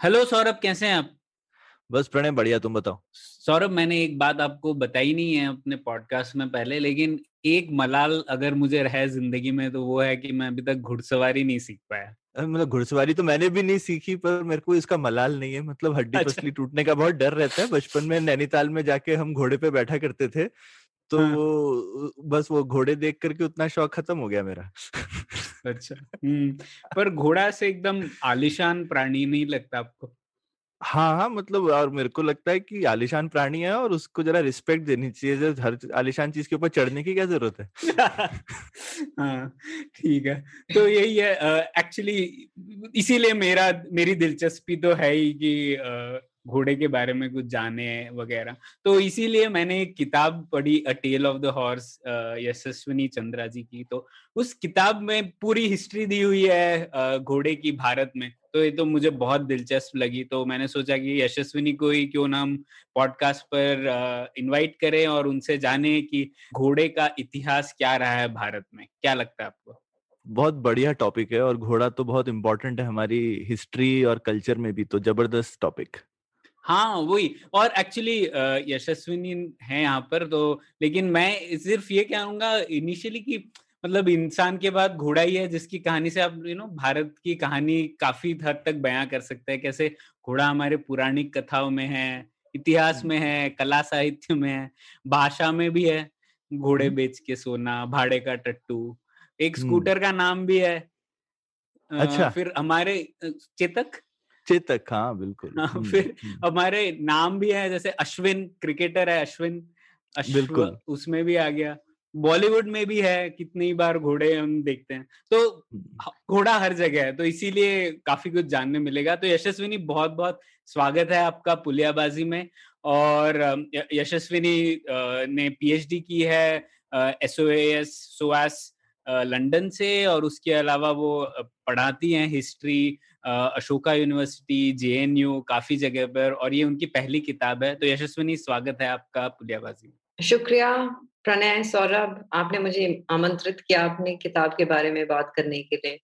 Hello Saurabh कैसे हैं आप? बस प्रणय बढ़िया तुम बताओ? सौरभ मैंने एक बात आपको बताई नहीं है अपने पॉडकास्ट में पहले लेकिन एक मलाल अगर मुझे रहे ज़िंदगी में तो वो है कि मैं अभी तक घुड़सवारी नहीं सीख पाया। मतलब घुड़सवारी तो मैंने भी नहीं सीखी पर मेरे को इसका मलाल नहीं है। मतलब हड्डी अच्छा। पसली टूटने का बहुत डर रहता है। बचपन में नैनीताल में जाके हम घोड़े पे बैठा करते थे तो हाँ। वो बस वो घोड़े देख करके उतना शौक खत्म हो गया मेरा। अच्छा हम्म पर घोड़ा से एकदम आलिशान प्राणी नहीं लगता आपको? हाँ हाँ मतलब और मेरे को लगता है कि आलिशान प्राणी है और उसको जरा रिस्पेक्ट देनी चाहिए जब हर आलिशान चीज़ के ऊपर चढ़ने की क्या ज़रूरत है? हाँ ठीक है तो यही है एक्चुअली इसीलिए मेरा मेरी दिलचस्पी तो है ही कि घोड़े के बारे में कुछ जाने वगैरह। तो इसीलिए मैंने एक किताब पढ़ी a tale of the horse Yashaswini Chandra ji की। तो उस किताब में पूरी हिस्ट्री दी हुई है घोड़े की भारत में। तो ये तो मुझे बहुत दिलचस्प लगी। तो मैंने सोचा कि यशस्विनी को ही क्यों ना हम पॉडकास्ट पर इनवाइट करें और उनसे जाने कि घोड़े का इतिहास क्या रहा है भारत में। क्या लगता है आपको? बहुत बढ़िया टॉपिक है और घोड़ा तो बहुत इम्पोर्टेंट है हमारी हिस्ट्री और कल्चर में भी। तो ज़बरदस्त टॉपिक हाँ वही और एक्चुअली यशस्विनी है यहाँ पर तो लेकिन मैं सिर्फ़ ये कहूँगा इनिशियली कि मतलब इंसान के बाद घोड़ा ही है जिसकी कहानी से आप यू नो भारत की कहानी काफ़ी हद तक बयां कर सकते हैं कैसे घोड़ा हमारे पुराणिक कथाओं में है इतिहास में है कला साहित्य में है भाषा में भी है घोड़े हम्म। बेच के सोना भाड़े का टट्टू एक हम्म। स्कूटर का नाम भी है अच्छा। फिर हमारे चेतक चेतक हाँ बिल्कुल हाँ, फिर। हमारे नाम भी है जैसे अश्विन क्रिकेटर है अश्विन अश्व बिल्कुल। उसमें भी आ गया बॉलीवुड में भी है कितनी बार घोड़े हम देखते हैं तो। घोड़ा हर जगह है तो इसीलिए काफ़ी कुछ जानने मिलेगा तो यशस्विनी बहुत बहुत स्वागत है आपका पुलियाबाजी में और यशस्विनी ने पीएचडी की है एस ओ एस लंदन से और उसके अलावा वो पढ़ाती हैं हिस्ट्री अशोका यूनिवर्सिटी जेएनयू काफ़ी जगह पर और ये उनकी पहली किताब है। तो यशस्विनी स्वागत है आपका पुलियाबाजी शुक्रिया प्रणय सौरभ आपने मुझे आमंत्रित किया अपनी किताब के बारे में बात करने के लिए।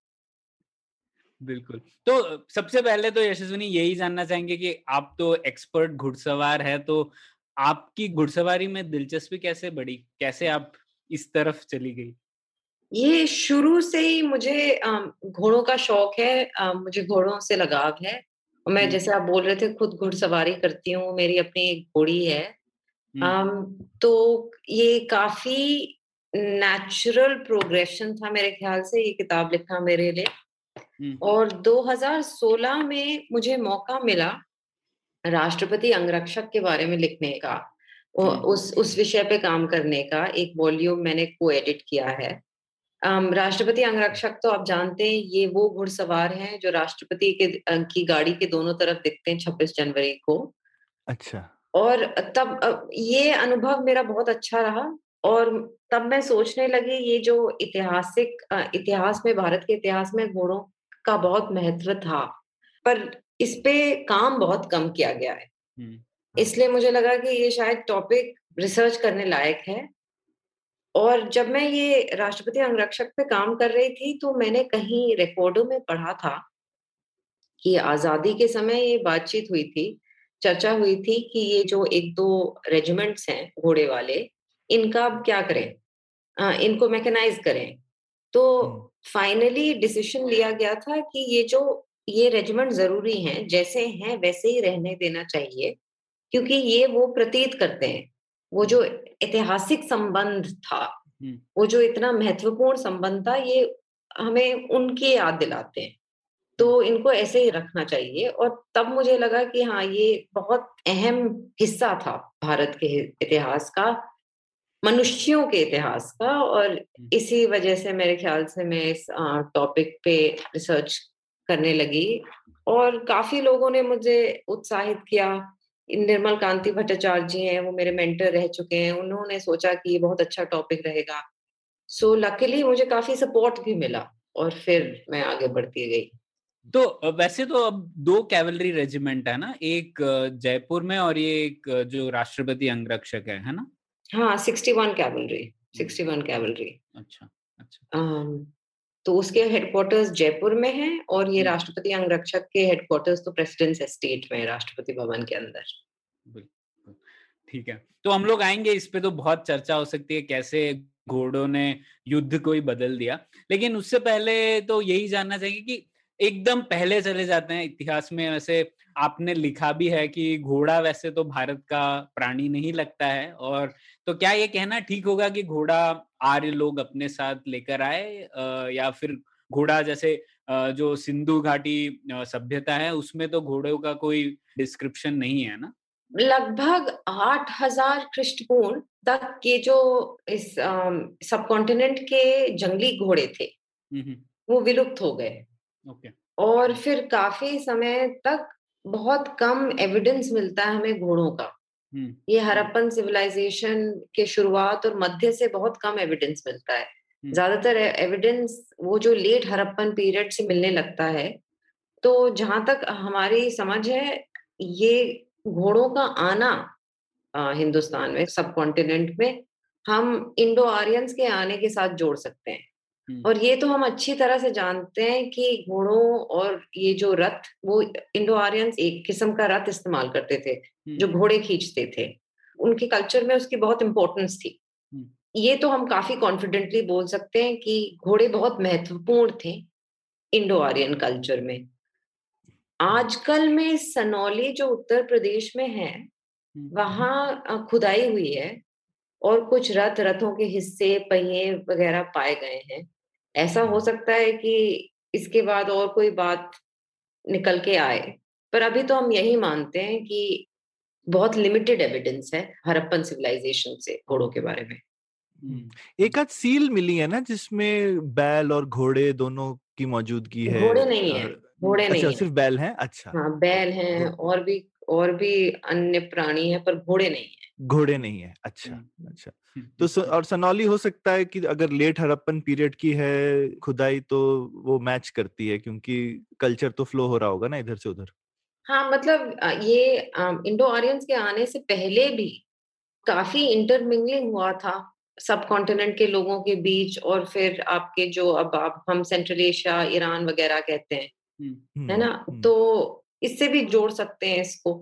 बिल्कुल। तो सबसे पहले तो यशस्विनी यही जानना चाहेंगे कि आप तो एक्सपर्ट घुड़सवार है तो आपकी घुड़सवारी में दिलचस्पी कैसे बढ़ी? कैसे आप इस तरफ़ चली गई? ये शुरू से ही मुझे घोड़ों का शौक है मुझे घोड़ों से लगाव है। और मैं। जैसे आप बोल रहे थे खुद घुड़सवारी करती हूँ मेरी अपनी एक घोड़ी है। तो ये काफ़ी नेचुरल प्रोग्रेशन था मेरे ख्याल से ये किताब लिखना मेरे लिए। और 2016 में मुझे मौका मिला राष्ट्रपति अंगरक्षक के बारे में लिखने का। उस उस विषय पे काम करने का। एक वॉल्यूम मैंने को एडिट किया है। राष्ट्रपति अंगरक्षक तो आप जानते हैं ये वो घुड़सवार हैं जो राष्ट्रपति के की गाड़ी के दोनों तरफ़ दिखते हैं 26 जनवरी को। अच्छा। और तब ये अनुभव मेरा बहुत अच्छा रहा और तब मैं सोचने लगी ये जो ऐतिहासिक इतिहास में भारत के इतिहास में घोड़ों का बहुत महत्व था पर इस पे काम बहुत कम किया गया है। हम्म, इसलिए मुझे लगा कि ये शायद टॉपिक रिसर्च करने लायक है। और जब मैं ये राष्ट्रपति अंगरक्षक पे काम कर रही थी तो मैंने कहीं रिकॉर्डों में पढ़ा था कि आज़ादी के समय ये बातचीत हुई थी चर्चा हुई थी कि ये जो एक दो रेजिमेंट्स हैं घोड़े वाले इनका अब क्या करें? अ, इनको मैकेनाइज करें। तो। फाइनली डिसीशन लिया गया था कि ये जो ये रेजिमेंट ज़रूरी हैं जैसे हैं वैसे ही रहने देना चाहिए क्योंकि ये वो प्रतीत करते हैं। वो जो ऐतिहासिक संबंध था हम्म, वो जो इतना महत्वपूर्ण संबंध था ये हमें उनकी याद दिलाते हैं। तो इनको ऐसे ही रखना चाहिए और तब मुझे लगा कि हाँ ये बहुत अहम हिस्सा था भारत के इतिहास का मनुष्यों के इतिहास का और इसी वजह से मेरे ख्याल से मैं इस टॉपिक पे रिसर्च करने लगी और काफ़ी लोगों ने मुझे उत्साहित किया। निर्मल कांति भट्टाचार्य जी हैं वो मेरे मेंटर रह चुके हैं। उन्होंने सोचा कि ये बहुत अच्छा टॉपिक रहेगा। सो so, लकीली मुझे काफ़ी सपोर्ट भी मिला और फिर मैं आगे बढ़ती गई। तो वैसे तो अब दो कैवलरी रेजिमेंट है ना एक जयपुर में और ये एक जो राष्ट्रपति अंगरक्षक है है ना? हाँ sixty one cavalry sixty one cavalry अच्छा। अच्छा तो उसके हेडक्वार्टर्स जयपुर में है और ये राष्ट्रपति अंगरक्षक के हेडक्वार्टर्स तो प्रेसिडेंट्स एस्टेट में राष्ट्रपति भवन के अंदर। ठीक है। तो हम लोग आएँगे इस पे तो बहुत चर्चा हो सकती है कैसे घोड़ों ने युद्ध को ही बदल दिया। लेकिन उससे पहले तो यही जानना चाहिए कि एकदम पहले चले जाते हैं इतिहास में वैसे आपने लिखा भी है कि घोड़ा वैसे तो भारत का प्राणी नहीं लगता है और तो क्या ये कहना ठीक होगा कि घोड़ा आर्य लोग अपने साथ लेकर आए या फिर घोड़ा जैसे जो सिंधु घाटी सभ्यता है उसमें तो घोड़ों का कोई डिस्क्रिप्शन नहीं है ना लगभग आठ हज़ार ख्रिस्टपूर्ण तक के जो इस सब कॉन्टिनेंट के जंगली घोड़े थे वो विलुप्त हो गए okay. और फिर काफ़ी समय तक बहुत कम एविडेंस मिलता है हमें घोड़ों का। ये हरप्पन सिविलाइजेशन के शुरुआत और मध्य से बहुत कम एविडेंस मिलता है। ज़्यादातर एविडेंस वो जो लेट हरप्पन पीरियड से मिलने लगता है तो जहाँ तक हमारी समझ है ये घोड़ों का आना आ, हिंदुस्तान में सब कॉन्टिनेंट में हम इंडो आर्यंस के आने के साथ जोड़ सकते हैं। और ये तो हम अच्छी तरह से जानते हैं कि घोड़ों और ये जो रथ वो इंडो आर्यंस एक किस्म का रथ इस्तेमाल करते थे। जो घोड़े खींचते थे। उनके कल्चर में उसकी बहुत इंपॉर्टेंस थी। ये तो हम काफ़ी कॉन्फिडेंटली बोल सकते हैं कि घोड़े बहुत महत्वपूर्ण थे इंडो आर्यन कल्चर में। आजकल में सनौली जो उत्तर प्रदेश में है वहाँ खुदाई हुई है और कुछ रथ रथों के हिस्से पहिए वगैरह पाए गए हैं। ऐसा हो सकता है कि इसके बाद और कोई बात निकल के आए। पर अभी तो हम यही मानते हैं कि बहुत लिमिटेड एविडेंस है हरप्पन सिविलाइजेशन से घोड़ों के बारे में। हम्म। एक आध सील मिली है ना जिसमें बैल और घोड़े दोनों की मौजूदगी है? घोड़े नहीं है घोड़े अच्छा, नहीं सिर्फ़ बैल हैं? अच्छा। हाँ बैल हैं और भी और भी अन्य प्राणी हैं पर घोड़े नहीं है। घोड़े नहीं है अच्छा अच्छा। तो स, और सनौली हो सकता है कि अगर लेट हरप्पन पीरियड की है खुदाई तो वो मैच करती है क्योंकि कल्चर तो फ्लो हो रहा होगा ना इधर से उधर। हाँ मतलब ये इंडो आर्यंस के आने से पहले भी काफ़ी इंटरमिंगलिंग हुआ था सब कॉन्टिनेंट के लोगों के बीच और फिर आपके जो अब आप हम सेंट्रल एशिया ईरान वगैरह कहते हैं है ना? तो इससे भी जोड़ सकते हैं इसको।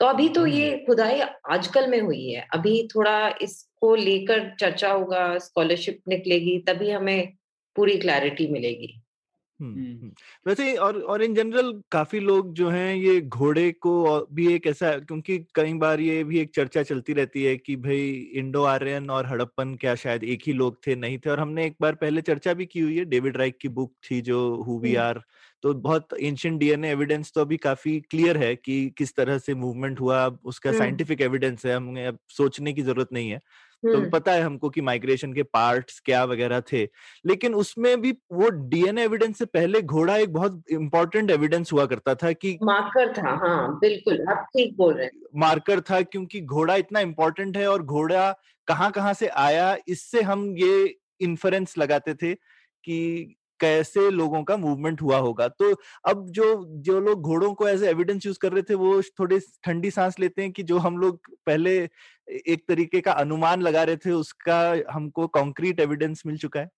तो अभी तो ये खुदाई आजकल में हुई है अभी थोड़ा इसको लेकर चर्चा होगा स्कॉलरशिप निकलेगी तभी हमें पूरी क्लैरिटी मिलेगी। वैसे और और इन जनरल काफ़ी लोग जो हैं ये घोड़े को भी एक ऐसा क्योंकि कई बार ये भी एक चर्चा चलती रहती है कि भाई इंडो आर्यन और हड़प्पन क्या शायद एक ही लोग थे नहीं थे। और हमने एक बार पहले चर्चा भी की हुई है डेविड राइक की बुक थी जो हु वी आर। तो बहुत एंशियंट डीएनए एविडेंस तो अभी काफ़ी क्लियर है कि किस तरह से मूवमेंट हुआ उसका साइंटिफिक एविडेंस है हमें अब सोचने की ज़रूरत नहीं है। तो पता है हमको कि माइग्रेशन के पार्ट्स क्या वगैरह थे लेकिन उसमें भी वो डीएनए एविडेंस से पहले घोड़ा एक बहुत इंपॉर्टेंट एविडेंस हुआ करता था कि मार्कर था हाँ बिल्कुल आप ठीक बोल रहे हैं। मार्कर था क्योंकि घोड़ा इतना इंपॉर्टेंट है और घोड़ा कहाँ कहाँ से आया इससे हम ये इन्फ्रेंस लगाते थे कि कैसे लोगों का मूवमेंट हुआ होगा। तो अब जो जो लोग घोड़ों को एज एविडेंस यूज़ कर रहे थे वो थोड़ी ठंडी सांस लेते हैं कि जो हम लोग पहले एक तरीके का अनुमान लगा रहे थे उसका हमको कॉन्क्रीट एविडेंस मिल चुका है।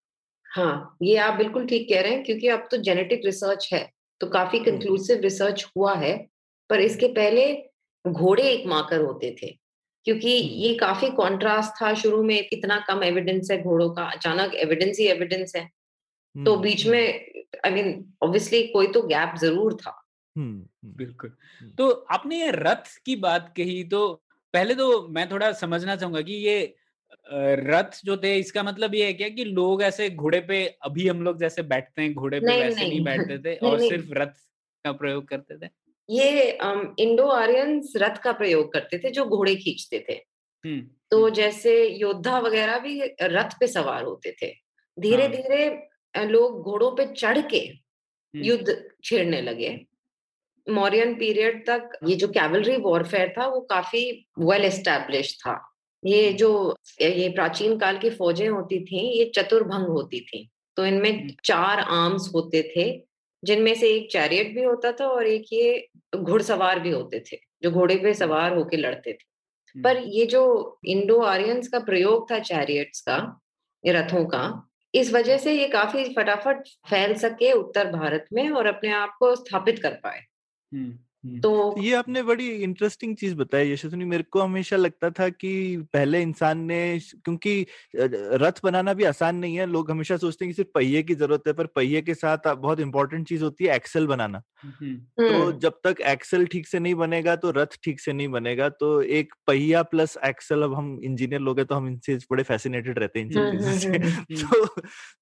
हाँ ये आप बिल्कुल ठीक कह रहे हैं क्योंकि अब तो जेनेटिक रिसर्च है तो काफ़ी कंक्लूसिव रिसर्च हुआ है पर इसके पहले घोड़े एक मार्कर होते थे क्योंकि ये काफ़ी कॉन्ट्रास्ट था शुरू में कितना कम एविडेंस है घोड़ों का अचानक एविडेंस ही एविडेंस है तो बीच में आई मीन ऑब्वियसली कोई तो गैप ज़रूर था। बिल्कुल। तो आपने ये रथ की बात कही तो पहले तो मैं थोड़ा समझना चाहूँगा कि ये रथ जो थे इसका मतलब ये है क्या कि लोग ऐसे घोड़े पे अभी हम लोग जैसे बैठते हैं घोड़े पे नहीं, वैसे नहीं, नहीं। बैठते थे नहीं, और नहीं, सिर्फ़ रथ का प्रयोग करते थे? ये इंडो आर्यंस रथ का प्रयोग करते थे जो घोड़े खींचते थे। तो जैसे योद्धा वगैरह भी रथ पे सवार होते थे। धीरे धीरे लोग घोड़ों पे चढ़ के युद्ध छेड़ने लगे। मौर्यन पीरियड तक ये जो कैवलरी वॉरफेयर था वो काफ़ी वेल एस्टेब्लिश था। ये जो ये प्राचीन काल की फौजें होती थी ये चतुर्भंग होती थी। तो इनमें चार आर्म्स होते थे जिनमें से एक चैरियट भी होता था और एक ये घुड़सवार भी होते थे जो घोड़े पे सवार होके लड़ते थे। पर ये जो इंडो आर्यंस का प्रयोग था चैरियट्स का रथों का इस वजह से ये काफ़ी फटाफट फैल सके उत्तर भारत में और अपने आप को स्थापित कर पाए। तो ये आपने बड़ी इंटरेस्टिंग चीज़ बताई यशस्विनी। मेरे को हमेशा लगता था कि पहले इंसान ने क्योंकि रथ बनाना भी आसान नहीं है। लोग हमेशा सोचते हैं कि सिर्फ़ पहिए की ज़रूरत है पर पहिए के साथ बहुत इंपॉर्टेंट चीज़ होती है एक्सेल बनाना। तो जब तक एक्सेल ठीक से नहीं बनेगा तो रथ ठीक से नहीं बनेगा। तो एक पहिया प्लस एक्सेल अब हम इंजीनियर लोग हैं तो हम इनसे बड़े फैसिनेटेड रहते हैं इन चीज़ों से। तो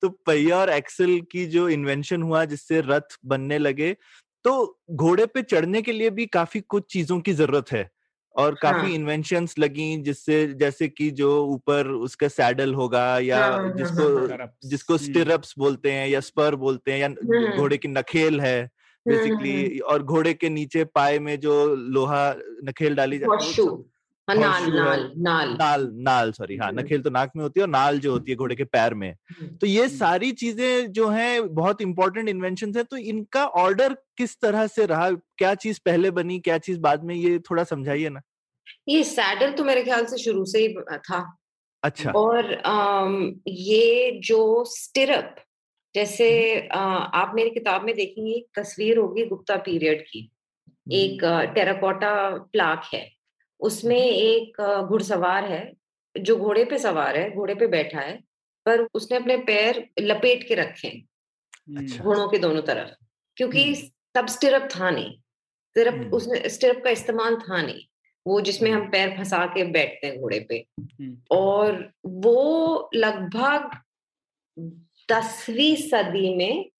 तो पहिया और एक्सेल की जो इन्वेंशन हुआ जिससे रथ बनने लगे तो घोड़े पे चढ़ने के लिए भी काफ़ी कुछ चीज़ों की ज़रूरत है और काफ़ी हाँ. इन्वेंशंस लगी जिससे जैसे कि जो ऊपर उसका सैडल होगा या हाँ, हाँ जिसको हाँ, जिसको स्टिरप्स बोलते हैं या स्पर बोलते हैं या घोड़े की नखेल है बेसिकली और घोड़े के नीचे पाए में जो लोहा नखेल डाली जाती है हाँ, नाल नाल नाल। नाल नाल सॉरी हाँ नखेल तो नाक में होती है और नाल जो होती है घोड़े के पैर में। तो ये सारी चीज़ें जो हैं बहुत इंपॉर्टेंट इन्वेंशन है तो इनका ऑर्डर किस तरह से रहा? क्या चीज़ पहले बनी क्या चीज़ बाद में? ये थोड़ा समझाइए ना। ये सैडल तो मेरे ख्याल से शुरू से ही था। अच्छा। और आम, ये जो स्टिरअप जैसे आ, आप मेरी किताब में देखेंगे तस्वीर होगी गुप्ता पीरियड की। एक टेराकोटा प्लाक है। उसमें एक घुड़सवार है जो घोड़े पे सवार है घोड़े पे बैठा है पर उसने अपने पैर लपेट के रखे अच्छा। घोड़ों के दोनों तरफ़ क्योंकि तब स्टिरप था नहीं स्टिरप उसने स्टिरप का इस्तेमाल था नहीं वो जिसमें हम पैर फंसा के बैठते हैं घोड़े पे और वो लगभग दसवीं सदी में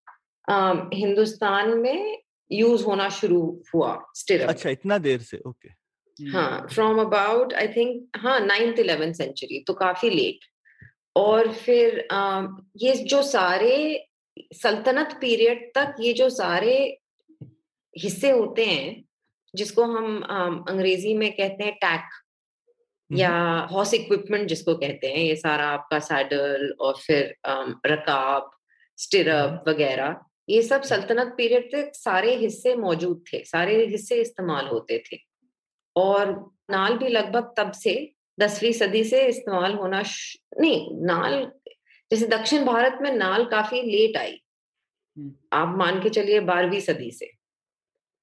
आ, हिंदुस्तान में यूज़ होना शुरू हुआ स्टिरप अच्छा इतना देर से ओके। हाँ फ्रॉम अबाउट आई थिंक हाँ नाइन्थ इलेवेंथ सेंचुरी तो काफ़ी लेट और फिर आ, ये जो सारे सल्तनत पीरियड तक ये जो सारे हिस्से होते हैं जिसको हम आ, अंग्रेज़ी में कहते हैं टैक या हॉर्स इक्विपमेंट जिसको कहते हैं ये सारा आपका सैडल और फिर रकाब स्टिरअप वगैरह ये सब सल्तनत पीरियड तक सारे हिस्से मौजूद थे सारे हिस्से इस्तेमाल होते थे। और नाल भी लगभग तब से दसवीं सदी से इस्तेमाल होना नहीं नाल जैसे दक्षिण भारत में नाल काफ़ी लेट आई। आप मान के चलिए बारहवीं सदी से।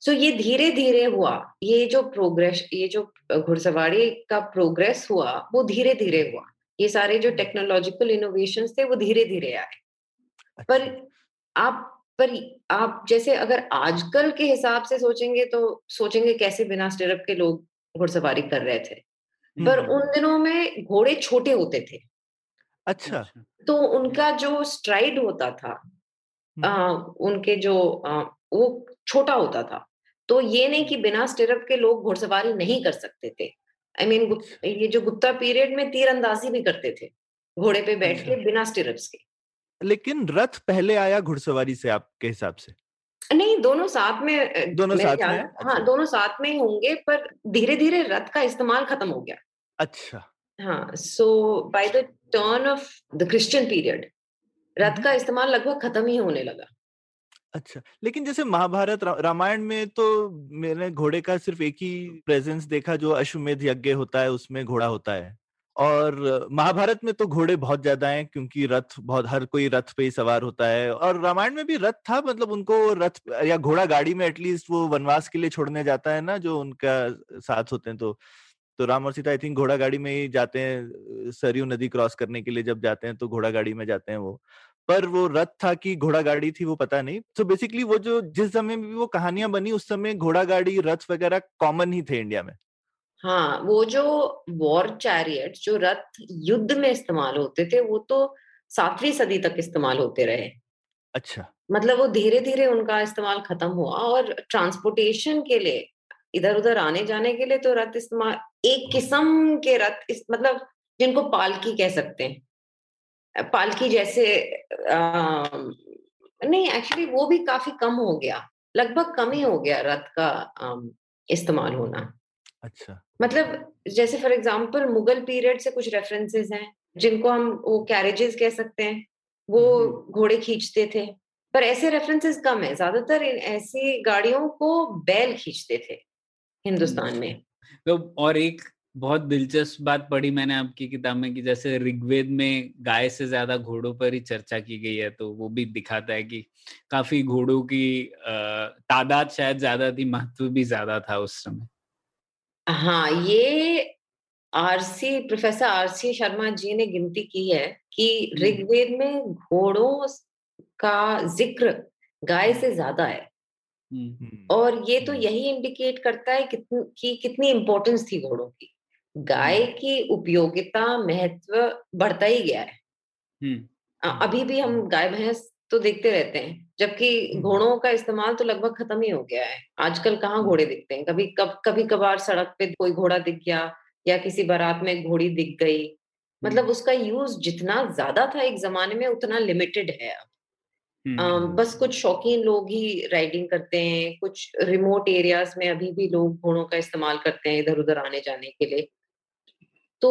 सो so, ये धीरे धीरे हुआ ये जो प्रोग्रेस ये जो घुड़सवारी का प्रोग्रेस हुआ वो धीरे धीरे हुआ। ये सारे जो टेक्नोलॉजिकल इनोवेशन थे वो धीरे धीरे आए। पर आप पर आप जैसे अगर आजकल के हिसाब से सोचेंगे तो सोचेंगे कैसे बिना स्टेरअप के लोग घुड़सवारी कर रहे थे। पर उन दिनों में घोड़े छोटे होते थे। अच्छा। तो उनका जो स्ट्राइड होता था आ, उनके जो आ, वो छोटा होता था। तो ये नहीं कि बिना स्टेरअप के लोग घुड़सवारी नहीं कर सकते थे। आई I मीन mean, अच्छा। ये जो गुप्ता पीरियड में तीर अंदाजी भी करते थे घोड़े पे बैठ के अच्छा। बिना स्टेरअप्स के। लेकिन रथ पहले आया घुड़सवारी से आपके हिसाब से? नहीं दोनों साथ में दोनों साथ में? हाँ अच्छा। दोनों साथ में ही होंगे पर धीरे धीरे रथ का इस्तेमाल खत्म हो गया। अच्छा। हाँ so by the turn of the Christian period रथ का इस्तेमाल लगभग खत्म ही होने लगा। अच्छा लेकिन जैसे महाभारत रामायण में तो मैंने घोड़े का सिर्फ़ एक ही प्रेजेंस देखा जो अश्वमेध यज्ञ होता है उसमें घोड़ा होता है। और महाभारत में तो घोड़े बहुत ज़्यादा हैं, क्योंकि रथ बहुत, हर कोई रथ पे ही सवार होता है। और रामायण में भी रथ था मतलब उनको रथ या घोड़ा गाड़ी में एटलीस्ट वो वनवास के लिए छोड़ने जाता है ना, जो उनका साथ होते हैं तो तो राम और सीता आई थिंक घोड़ा गाड़ी में ही जाते हैं, सरयू नदी क्रॉस करने के लिए जब जाते हैं तो घोड़ा गाड़ी में जाते हैं वो। पर वो रथ था कि घोड़ा गाड़ी थी, वो पता नहीं। तो so बेसिकली वो जो जिस समय भी वो कहानियाँ बनी, उस समय घोड़ा गाड़ी, रथ वगैरह कॉमन ही थे इंडिया में। हाँ वो जो वॉर चैरियट जो रथ युद्ध में इस्तेमाल होते थे वो तो सातवीं सदी तक इस्तेमाल होते रहे। अच्छा। मतलब वो धीरे धीरे उनका इस्तेमाल खत्म हुआ और ट्रांसपोर्टेशन के लिए इधर उधर आने जाने के लिए तो रथ इस्तेमाल एक किस्म के रथ इस मतलब जिनको पालकी कह सकते हैं। पालकी जैसे आ, नहीं एक्चुअली वो भी काफ़ी कम हो गया लगभग कम ही हो गया रथ का इस्तेमाल होना। अच्छा। मतलब जैसे फॉर एग्जांपल मुगल पीरियड से कुछ रेफरेंसेस हैं जिनको हम वो कैरेजेस कह सकते हैं वो। घोड़े खींचते थे। पर ऐसे रेफरेंसेस कम है ज़्यादातर इन ऐसी गाड़ियों को बैल खींचते थे हिंदुस्तान में। तो और एक बहुत दिलचस्प बात पढ़ी मैंने आपकी किताब में कि जैसे ऋग्वेद में गाय से ज़्यादा घोड़ों पर ही चर्चा की गई है तो वो भी दिखाता है कि काफ़ी घोड़ों की तादाद शायद ज़्यादा थी महत्व भी ज़्यादा था उस समय। हाँ ये RC professor RC Sharma ji ने गिनती की है कि। ऋग्वेद में घोड़ों का ज़िक्र गाय से ज़्यादा है। और ये तो यही इंडिकेट करता है कितनी कि कितनी इंपॉर्टेंस थी घोड़ों की। गाय की उपयोगिता महत्व बढ़ता ही गया है। अभी भी हम गाय भैंस तो देखते रहते हैं। जबकि हम्म। घोड़ों का इस्तेमाल तो लगभग खत्म ही हो गया है। आजकल कहाँ घोड़े दिखते हैं? कभी कब कभी कभार सड़क पे कोई घोड़ा दिख गया या किसी बारात में घोड़ी दिख गई। मतलब उसका यूज़ जितना ज़्यादा था एक जमाने में उतना लिमिटेड है अब। हम्म, बस कुछ शौकीन लोग ही राइडिंग करते हैं कुछ रिमोट एरियाज़ में अभी भी लोग घोड़ों का इस्तेमाल करते हैं इधर उधर आने जाने के लिए। तो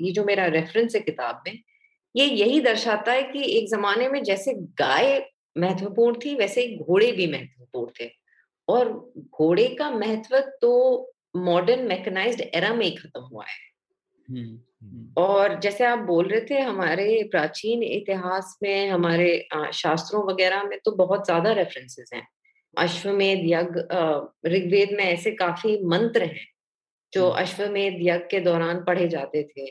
ये जो मेरा रेफरेंस है किताब में ये यही दर्शाता है कि एक जमाने में जैसे गाय महत्वपूर्ण थी वैसे ही घोड़े भी महत्वपूर्ण थे। और घोड़े का महत्व तो मॉडर्न मैकेनाइज्ड एरा में ही खत्म हुआ है। हम्म, हम्म, और जैसे आप बोल रहे थे हमारे प्राचीन इतिहास में हमारे शास्त्रों वगैरह में तो बहुत ज़्यादा रेफरेंसेस हैं। अश्वमेध यज्ञ ऋग्वेद में ऐसे काफ़ी मंत्र हैं जो हम्म। अश्वमेध यज्ञ के दौरान पढ़े जाते थे।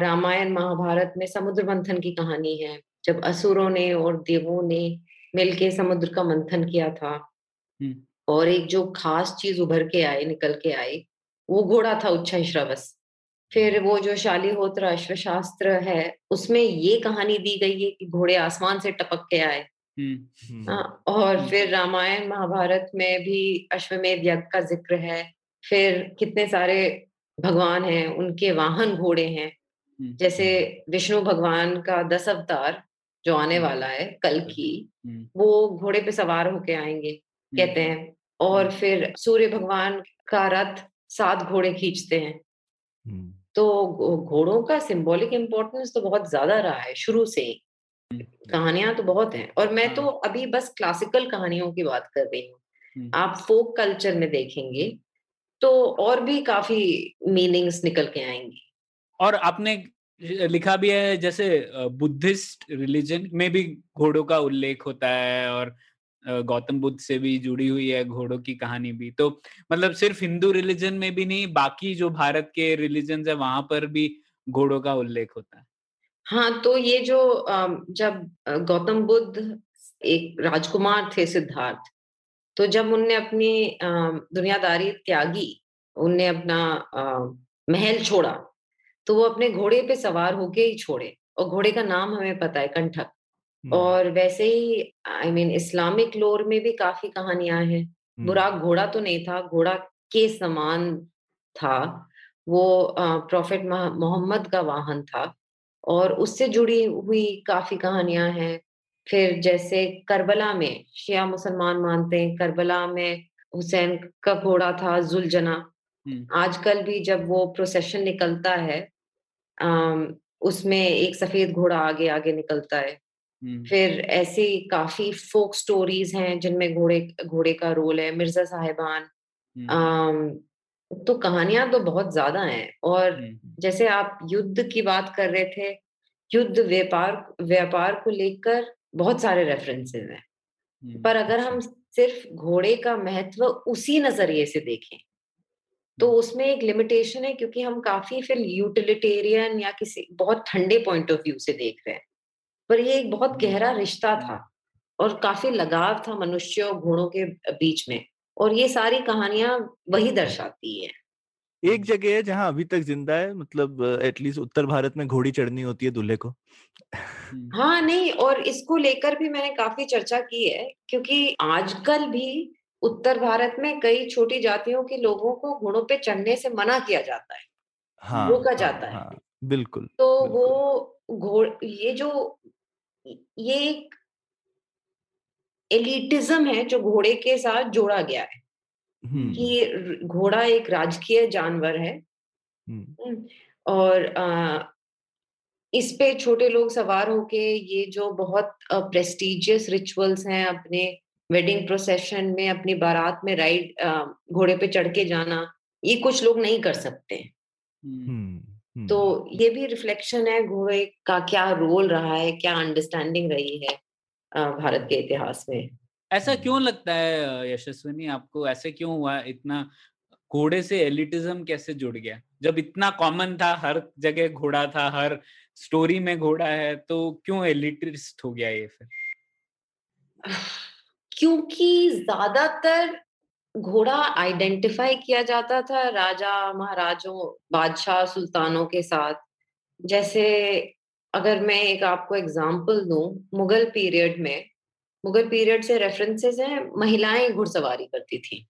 रामायण महाभारत में समुद्र मंथन की कहानी है। जब असुरों ने और देवों ने मिलके समुद्र का मंथन किया था और एक जो खास चीज़ उभर के आए निकल के आए वो घोड़ा था उच्छा श्रवस फिर वो जो शालीहोत्र अश्वशास्त्र है उसमें ये कहानी दी गई है कि घोड़े आसमान से टपक के आए। और फिर रामायण महाभारत में भी अश्वमेध यज्ञ का ज़िक्र है। फिर कितने सारे भगवान हैं उनके वाहन घोड़े हैं। जैसे विष्णु भगवान का दस अवतार जो आने हम्म। वाला है कल की हम्म, वो घोड़े पे सवार होके आएँगे कहते हैं। और फिर सूर्य भगवान का रथ सात घोड़े खींचते हैं। हम्म, तो घोड़ों का सिंबॉलिक इम्पोर्टेंस तो बहुत ज़्यादा रहा है शुरू से ही। कहानियाँ तो बहुत हैं। और मैं तो अभी बस क्लासिकल कहानियों की बात कर रही हूँ। हम्म। आप फोक कल्चर में देखेंगे तो और भी काफ़ी मीनिंग्स निकल के आएँगी। और आपने लिखा भी है जैसे बुद्धिस्ट रिलीजन में भी घोड़ों का उल्लेख होता है और गौतम बुद्ध से भी जुड़ी हुई है घोड़ों की कहानी भी। तो मतलब सिर्फ़ हिंदू रिलीजन में भी नहीं, बाकी जो भारत के रिलीजन है वहाँ पर भी घोड़ों का उल्लेख होता है। हाँ तो ये जो जब गौतम बुद्ध एक राजकुमार थे सिद्धार्थ तो जब उनने अपनी दुनियादारी त्यागी, उनने अपना महल छोड़ा तो वो अपने घोड़े पे सवार होके ही छोड़े और घोड़े का नाम हमें पता है कंठक। और वैसे ही आई मीन इस्लामिक लोर में भी काफ़ी कहानियाँ हैं। बुराक घोड़ा तो नहीं था घोड़ा के समान था। वो प्रॉफिट मोहम्मद का वाहन था और उससे जुड़ी हुई काफ़ी कहानियाँ हैं। फिर जैसे करबला में शिया मुसलमान मानते हैं करबला में हुसैन का घोड़ा था जुलजना। आजकल भी जब वो प्रोसेशन निकलता है उसमें एक सफ़ेद घोड़ा आगे आगे निकलता है। फिर ऐसी काफ़ी फोक स्टोरीज हैं जिनमें घोड़े घोड़े का रोल है मिर्ज़ा साहिबान। तो कहानियाँ तो बहुत ज़्यादा हैं और जैसे आप युद्ध की बात कर रहे थे युद्ध व्यापार व्यापार को लेकर बहुत सारे रेफरेंसेस हैं। पर अगर हम सिर्फ़ घोड़े का महत्व उसी नज़रिए से देखें तो उसमें एक लिमिटेशन है क्योंकि हम काफ़ी फिर यूटिलिटेरियन या किसी बहुत ठंडे पॉइंट ऑफ़ व्यू से देख रहे हैं। पर ये एक बहुत गहरा रिश्ता था और काफ़ी लगाव था मनुष्य और घोड़ों के बीच में और ये सारी कहानियाँ वही दर्शाती है। एक जगह है जहाँ अभी तक ज़िंदा है मतलब एटलीस्ट उत्तर भारत में घोड़ी चढ़नी होती है दूल्हे को। हाँ नहीं और इसको लेकर भी मैंने काफ़ी चर्चा की है क्योंकि आजकल भी उत्तर भारत में कई छोटी जातियों के लोगों को घोड़ों पे चढ़ने से मना किया जाता है हाँ रोका हाँ, जाता है। हाँ, बिल्कुल तो बिल्कुल। वो घोड़ ये जो ये एक एलिटिज्म है जो घोड़े के साथ जोड़ा गया है हम्म, कि घोड़ा एक राजकीय जानवर है हम्म, हम्म, और आ, इस पे छोटे लोग सवार होके ये जो बहुत प्रेस्टिजियस रिचुअल्स हैं अपने वेडिंग प्रोसेशन में अपनी बारात में राइड घोड़े पे चढ़ के जाना ये कुछ लोग नहीं कर सकते। हम्म, तो ये भी रिफ्लेक्शन है घोड़े का क्या रोल रहा है क्या अंडरस्टैंडिंग रही है भारत के इतिहास में? ऐसा। क्यों लगता है यशस्विनी आपको? ऐसे क्यों हुआ? इतना घोड़े से एलिटिज्म कैसे जुड़ गया? जब इतना कॉमन था हर जगह घोड़ा था हर स्टोरी में घोड़ा है तो क्यों एलिटिस्ट हो गया ये फिर? क्योंकि ज़्यादातर घोड़ा आइडेंटिफाई किया जाता था राजा महाराजों बादशाह सुल्तानों के साथ। जैसे अगर मैं एक आपको एग्ज़ाम्पल दूँ मुगल पीरियड में मुगल पीरियड से रेफरेंसेस हैं महिलाएँ घुड़सवारी करती थी।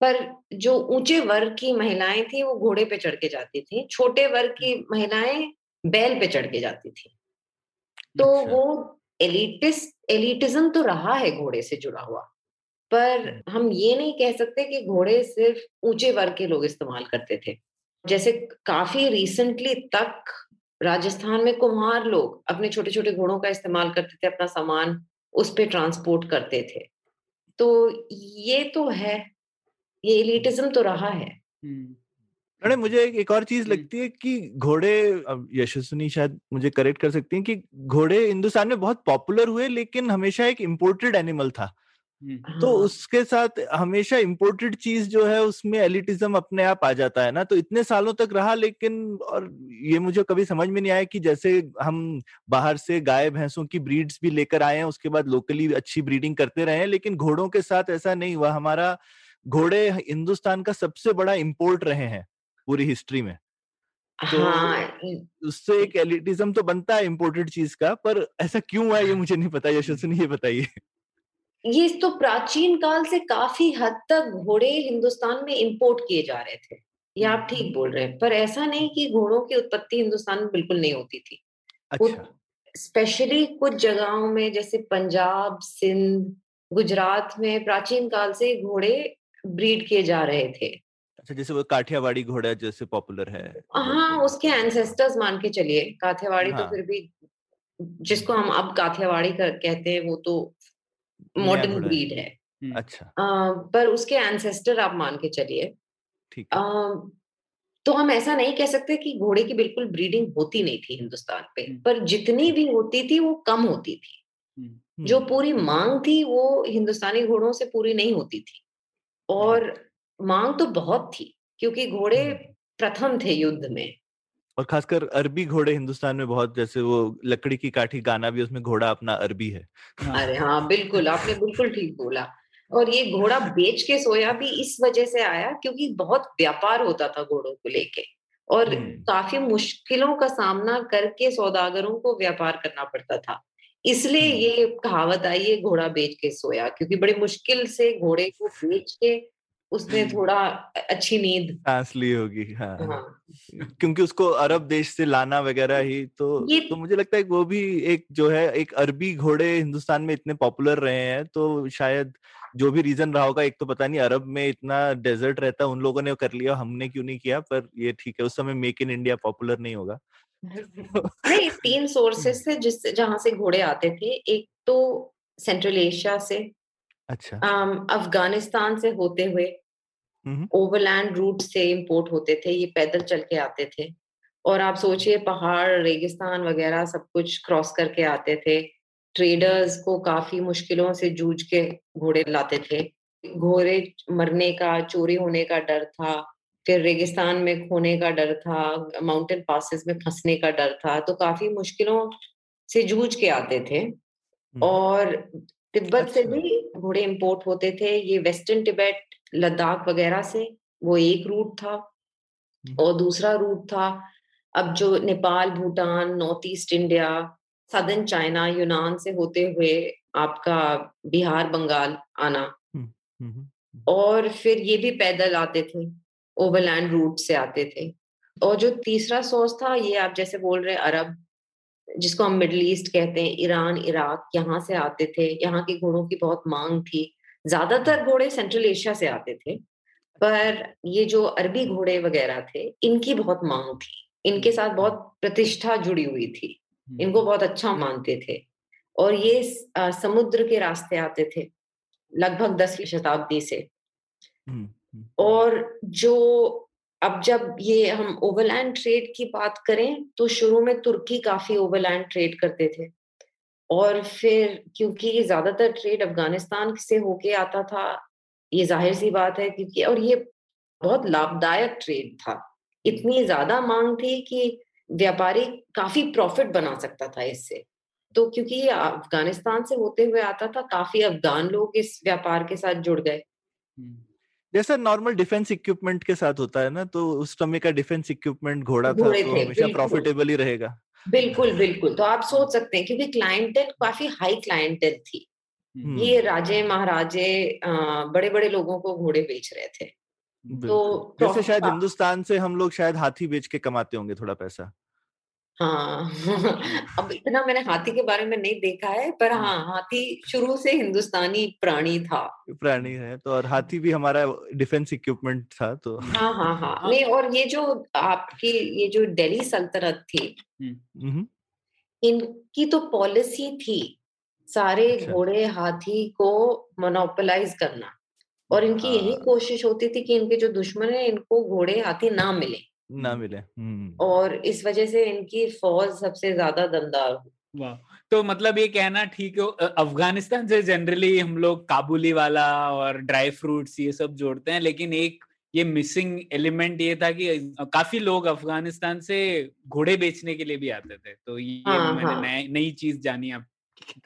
पर जो ऊँचे वर्ग की महिलाएँ थी वो घोड़े पे चढ़ के जाती थी। छोटे वर्ग की महिलाएँ बैल पे चढ़ के जाती थी। तो अच्छा। वो एलिटिस एलिटिज्म तो रहा है घोड़े से जुड़ा हुआ पर हम ये नहीं कह सकते कि घोड़े सिर्फ़ ऊँचे वर्ग के लोग इस्तेमाल करते थे। जैसे काफ़ी रिसेंटली तक राजस्थान में कुम्हार लोग अपने छोटे छोटे घोड़ों का इस्तेमाल करते थे अपना सामान उस पर ट्रांसपोर्ट करते थे। तो ये तो है ये एलिटिज्म तो रहा है। हम्म, अरे मुझे एक, एक और चीज़ हम्म। लगती है कि घोड़े अब यशस्विनी शायद मुझे करेक्ट कर सकती हैं कि घोड़े हिंदुस्तान में बहुत पॉपुलर हुए लेकिन हमेशा एक इम्पोर्टेड एनिमल था। हम्म, तो हाँ, उसके साथ हमेशा इम्पोर्टेड चीज़ जो है उसमें एलिटिज्म अपने आप आ जाता है ना। तो इतने सालों तक रहा लेकिन और ये मुझे कभी समझ में नहीं आया कि जैसे हम बाहर से गाय भैंसों की ब्रीड्स भी लेकर आए हैं उसके बाद लोकली अच्छी ब्रीडिंग करते रहे हैं लेकिन घोड़ों के साथ ऐसा नहीं हुआ। हमारा घोड़े हिंदुस्तान का सबसे बड़ा इम्पोर्ट रहे हैं। पूरी हिस्ट्री में। तो हाँ उससे एक एलिटिज्म तो बनता है इम्पोर्टेड चीज़ का पर ऐसा क्यों हुआ ये मुझे नहीं पता यशस्विनी ये बताइए। ये तो प्राचीन काल से काफ़ी हद तक घोड़े हिंदुस्तान में इंपोर्ट किए जा रहे थे। ये आप ठीक बोल रहे हैं पर ऐसा नहीं कि घोड़ों की उत्पत्ति हिंदुस्तान में बिल्कुल नहीं होती थी। अच्छा। स्पेशली कुछ जगहों में जैसे पंजाब सिंध गुजरात में प्राचीन काल से घोड़े ब्रीड किए जा रहे थे। अच्छा जैसे वो काठियावाड़ी घोड़ा जैसे पॉपुलर है हाँ उसके एंसेस्टर्स मान के चलिए काठियावाड़ी हाँ. तो हाँ। फिर भी जिसको हम अब काठियावाड़ी कर- कहते हैं वो तो मॉडर्न ब्रीड है। अच्छा। अ, पर उसके एंसेस्टर आप मान के चलिए। ठीक तो हम ऐसा नहीं कह सकते कि घोड़े की बिल्कुल ब्रीडिंग होती नहीं थी हिंदुस्तान पे हम्म। पर जितनी भी होती थी वो कम होती थी। हम्म, जो हम्म, पूरी मांग थी वो हिंदुस्तानी घोड़ों से पूरी नहीं होती थी। और मांग तो बहुत थी क्योंकि घोड़े। प्रथम थे युद्ध में और खासकर अरबी घोड़े हिंदुस्तान में बहुत जैसे वो लकड़ी की काठी गाना भी उसमें घोड़ा अपना अरबी है अरे हाँ बिल्कुल आपने बिल्कुल ठीक बोला और ये घोड़ा बेच के सोया भी इस वजह से आया क्योंकि बहुत व्यापार होता था घोड़ों को लेके और। काफ़ी मुश्किलों का सामना करके सौदागरों को व्यापार करना पड़ता था इसलिए। ये कहावत आई है घोड़ा बेच के सोया क्योंकि बड़े मुश्किल से घोड़े को बेच के उसने। थोड़ा अच्छी नींद सांस ली होगी हाँ हाँ क्योंकि उसको अरब देश से लाना वगैरह ही तो तो मुझे लगता है वो भी एक जो है एक अरबी घोड़े हिंदुस्तान में इतने पॉपुलर रहे हैं तो शायद जो भी रीजन रहा होगा एक तो पता नहीं अरब में इतना डेजर्ट रहता है उन लोगों ने कर लिया हमने क्यों नहीं किया पर ये ठीक है उस समय मेक इन इंडिया पॉपुलर नहीं होगा। नहीं तीन सोर्सेस थे जिस जहाँ से घोड़े आते थे एक तो सेंट्रल एशिया से अच्छा। अफ़गानिस्तान से होते हुए। ओवरलैंड रूट से इंपोर्ट होते थे ये पैदल चल के आते थे। और आप सोचिए पहाड़ रेगिस्तान वगैरह सब कुछ क्रॉस करके आते थे। ट्रेडर्स को काफ़ी मुश्किलों से जूझ के घोड़े लाते थे। घोड़े मरने का चोरी होने का डर था फिर रेगिस्तान में खोने का डर था माउंटेन पासेस में फंसने का डर था तो काफ़ी मुश्किलों से जूझ के आते थे। और तिब्बत अच्छा। से। भी घोड़े इंपोर्ट होते थे ये वेस्टर्न तिब्बत लद्दाख वगैरह से वो एक रूट था हम्म। और दूसरा रूट था अब जो Nepal Bhutan north east India southern China Yunnan से होते हुए आपका बिहार बंगाल आना हम्म, और फिर ये भी पैदल आते थे ओवरलैंड रूट से आते थे और जो तीसरा सोर्स था ये आप जैसे बोल रहे अरब जिसको हम मिडल ईस्ट कहते हैं ईरान इराक यहाँ से आते थे। यहाँ के घोड़ों की बहुत मांग थी। ज़्यादातर घोड़े सेंट्रल एशिया से आते थे पर ये जो अरबी घोड़े वगैरह थे इनकी बहुत मांग थी। इनके साथ बहुत प्रतिष्ठा जुड़ी हुई थी। इनको बहुत अच्छा मानते थे। और ये समुद्र के रास्ते आते थे लगभग दसवीं शताब्दी से। हम्म, हम्म। और जो अब जब ये हम ओवरलैंड ट्रेड की बात करें तो शुरू में तुर्की काफ़ी ओवरलैंड ट्रेड करते थे। और फिर क्योंकि ज़्यादातर ट्रेड अफ़गानिस्तान से होके आता था, ये ज़ाहिर सी बात है क्योंकि, और ये बहुत लाभदायक ट्रेड था। इतनी ज़्यादा मांग थी कि व्यापारी काफ़ी प्रॉफिट बना सकता था इससे। तो क्योंकि ये अफ़गानिस्तान से होते हुए आता था, काफ़ी अफगान लोग इस व्यापार के साथ जुड़ गए। जैसा नॉर्मल डिफेंस इक्विपमेंट के साथ होता है ना तो उस समय का डिफेंस इक्विपमेंट घोड़ा था तो हमेशा प्रॉफिटेबल ही रहेगा। बिल्कुल बिल्कुल। तो आप सोच सकते हैं क्योंकि क्लाइंटेल काफ़ी हाई क्लाइंटेल थी। हम्म, ये राजे महाराजे बड़े बड़े लोगों को घोड़े बेच रहे थे। तो जैसे शायद हिंदुस्तान से हम लोग शायद हाथी बेच के कमाते होंगे थोड़ा पैसा। हाँ। अब इतना मैंने हाथी के बारे में नहीं देखा है पर हम्म। हाँ हाथी शुरू से हिंदुस्तानी प्राणी था। प्राणी है तो और हाथी भी हमारा डिफेंस इक्विपमेंट था तो हाँ हाँ हाँ। नहीं और ये जो आपकी ये जो दिल्ली सल्तनत थी इनकी तो पॉलिसी थी सारे अच्छा। घोड़े हाथी को मोनोपोलाइज करना। और इनकी यही हाँ। कोशिश होती थी कि इनके जो दुश्मन है इनको घोड़े हाथी ना मिले। ना मिले। हम्म, और इस वजह से इनकी फौज सबसे ज़्यादा दमदार वाह! तो मतलब ये कहना ठीक है अफ़गानिस्तान से जनरली हम लोग काबुली वाला और ड्राई फ्रूट्स ये सब जोड़ते हैं लेकिन एक ये मिसिंग एलिमेंट ये था कि काफ़ी लोग अफ़गानिस्तान से घोड़े बेचने के लिए भी आते थे तो ये हाँ, मैंने हाँ। नई चीज़ जानी किताब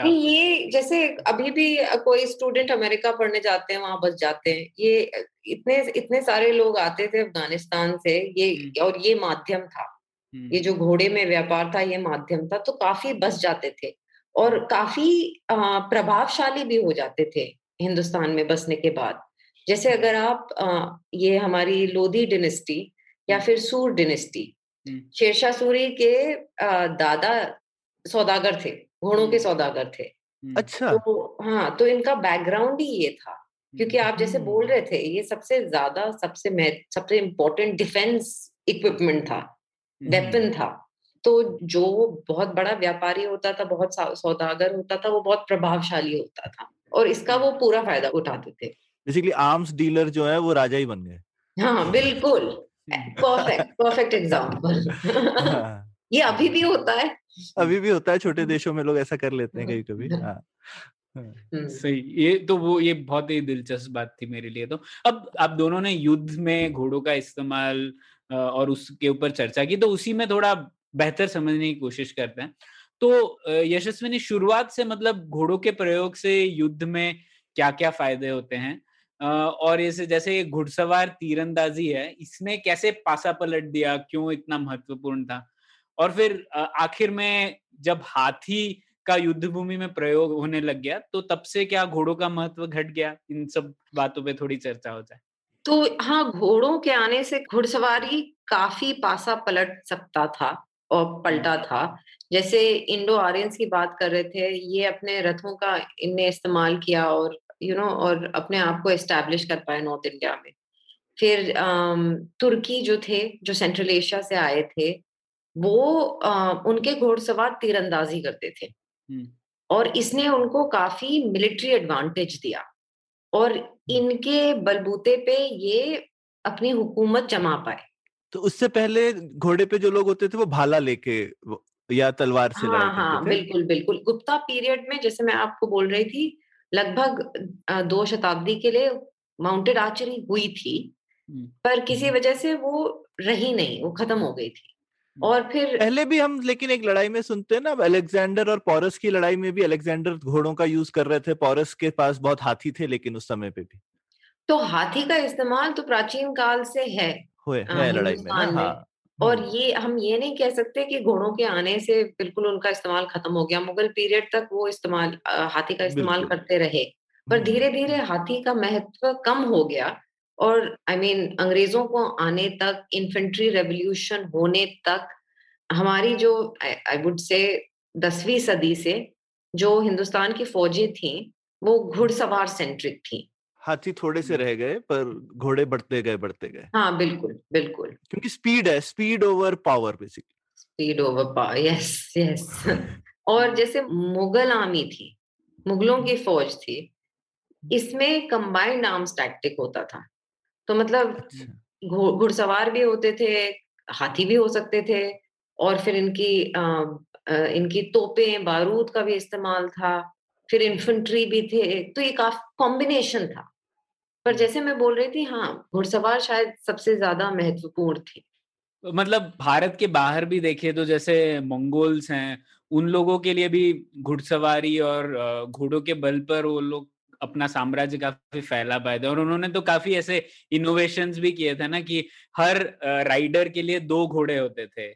नहीं ये जैसे अभी भी कोई स्टूडेंट अमेरिका पढ़ने जाते हैं वहाँ बस जाते हैं। ये इतने इतने सारे लोग आते थे अफ़गानिस्तान से ये। और ये माध्यम था। ये जो घोड़े में व्यापार था ये माध्यम था तो काफ़ी बस जाते थे और काफ़ी प्रभावशाली भी हो जाते थे हिंदुस्तान में बसने के बाद। जैसे अगर आप ये हमारी लोधी डिनेस्टी या फिर सूर डिनेस्टी। शेरशाह सूरी के दादा सौदागर थे घोड़ों के। सौदागर थे। अच्छा। तो हाँ तो इनका बैकग्राउंड ही ये था क्योंकि आप जैसे बोल। रहे थे ये सबसे ज़्यादा सबसे सबसे इम्पोर्टेंट डिफेंस इक्विपमेंट था वेपन था। तो जो बहुत बड़ा व्यापारी होता था बहुत सौदागर होता था वो बहुत प्रभावशाली होता था और इसका वो पूरा फ़ायदा उठाते थे। बेसिकली आर्म्स डीलर जो है वो राजा ही बन गए। हाँ बिल्कुल। हम्म, परफेक्ट परफेक्ट एग्ज़ाम्पल हाँ, ये अभी भी होता है। अभी भी होता है छोटे देशों में लोग ऐसा कर लेते हैं कभी कभी हाँ। हाँ, हम्म, सही ये तो वो ये बहुत ही दिलचस्प बात थी मेरे लिए तो। अब आप दोनों ने युद्ध में घोड़ों का इस्तेमाल और उसके ऊपर चर्चा की तो उसी में थोड़ा बेहतर समझने की कोशिश करते हैं। तो यशस्विनी शुरुआत से मतलब घोड़ों के प्रयोग से युद्ध में क्या क्या फ़ायदे होते हैं? और जैसे ये घुड़सवार तीरंदाजी है इसने कैसे पासा पलट दिया? क्यों इतना महत्वपूर्ण था? और फिर आखिर में जब हाथी का युद्ध भूमि में प्रयोग होने लग गया तो तब से क्या घोड़ों का महत्व घट गया? इन सब बातों पे थोड़ी चर्चा हो जाए। तो हाँ घोड़ों के आने से घुड़सवारी काफ़ी पासा पलट सकता था और पलटा था। जैसे इंडो आर्यंस की बात कर रहे थे ये अपने रथों का इनने इस्तेमाल किया और यू you नो know, और अपने आप को एस्टैब्लिश कर पाए नॉर्थ इंडिया में। फिर तुर्की जो थे जो सेंट्रल एशिया से आए थे वो अ, उनके घोड़सवार तीरंदाजी करते थे। और इसने उनको काफ़ी मिलिट्री एडवांटेज दिया। और इनके बलबूते पे ये अपनी हुकूमत जमा पाए। तो उससे पहले घोड़े पे जो लोग होते थे वो भाला लेके या तलवार से हाँ हाँ बिल्कुल बिल्कुल। गुप्ता पीरियड में जैसे मैं आपको बोल रही थी लगभग दो शताब्दी के लिए माउंटेड आर्चरी हुई थी पर किसी वजह से वो रही नहीं वो खत्म हो गई थी। और फिर पहले भी हम लेकिन एक लड़ाई में सुनते हैं ना अलेक्जेंडर और पॉरस की लड़ाई में भी अलेक्जेंडर घोड़ों का यूज़ कर रहे थे। पॉरस के पास बहुत हाथी थे लेकिन उस समय पे भी। तो हाथी का इस्तेमाल तो प्राचीन काल से है हुए हाँ, है लड़ाई में में। हाँ और हम्म, ये हम ये नहीं कह सकते कि घोड़ों के आने से बिल्कुल उनका इस्तेमाल खत्म हो गया। मुगल पीरियड तक वो इस्तेमाल हाथी का इस्तेमाल करते रहे। पर हम्म, धीरे धीरे हाथी का महत्व कम हो गया। और आई I मीन mean, अंग्रेज़ों को आने तक इन्फेंट्री रेवोल्यूशन होने तक हमारी जो आई वुड से दसवीं सदी से जो हिंदुस्तान की फौजें थी वो घुड़सवार सेंट्रिक थी। हाथी थोड़े से रह गए पर घोड़े बढ़ते गए बढ़ते गए। हाँ बिल्कुल बिल्कुल। क्योंकि स्पीड है speed over power basically speed over power yes yes और जैसे मुगल आर्मी थी मुगलों की फौज थी इसमें कंबाइंड आर्म्स टैक्टिक होता था। तो मतलब अच्छा। घुड़सवार भी होते थे हाथी भी हो सकते थे और फिर इनकी अ, अ, इनकी तोपें बारूद का भी इस्तेमाल था फिर इन्फेंट्री भी थे तो ये काफ़ी कॉम्बिनेशन था। पर जैसे मैं बोल रही थी हाँ घुड़सवार शायद सबसे ज़्यादा महत्वपूर्ण थे। मतलब भारत के बाहर भी देखे तो जैसे मंगोल्स हैं उन लोगों के लिए भी घुड़सवारी और घोड़ों के बल पर वो लोग अपना साम्राज्य काफ़ी फैला पाए थे और उन्होंने तो काफ़ी ऐसे इनोवेशंस भी किए थे ना कि हर राइडर के लिए दो घोड़े होते थे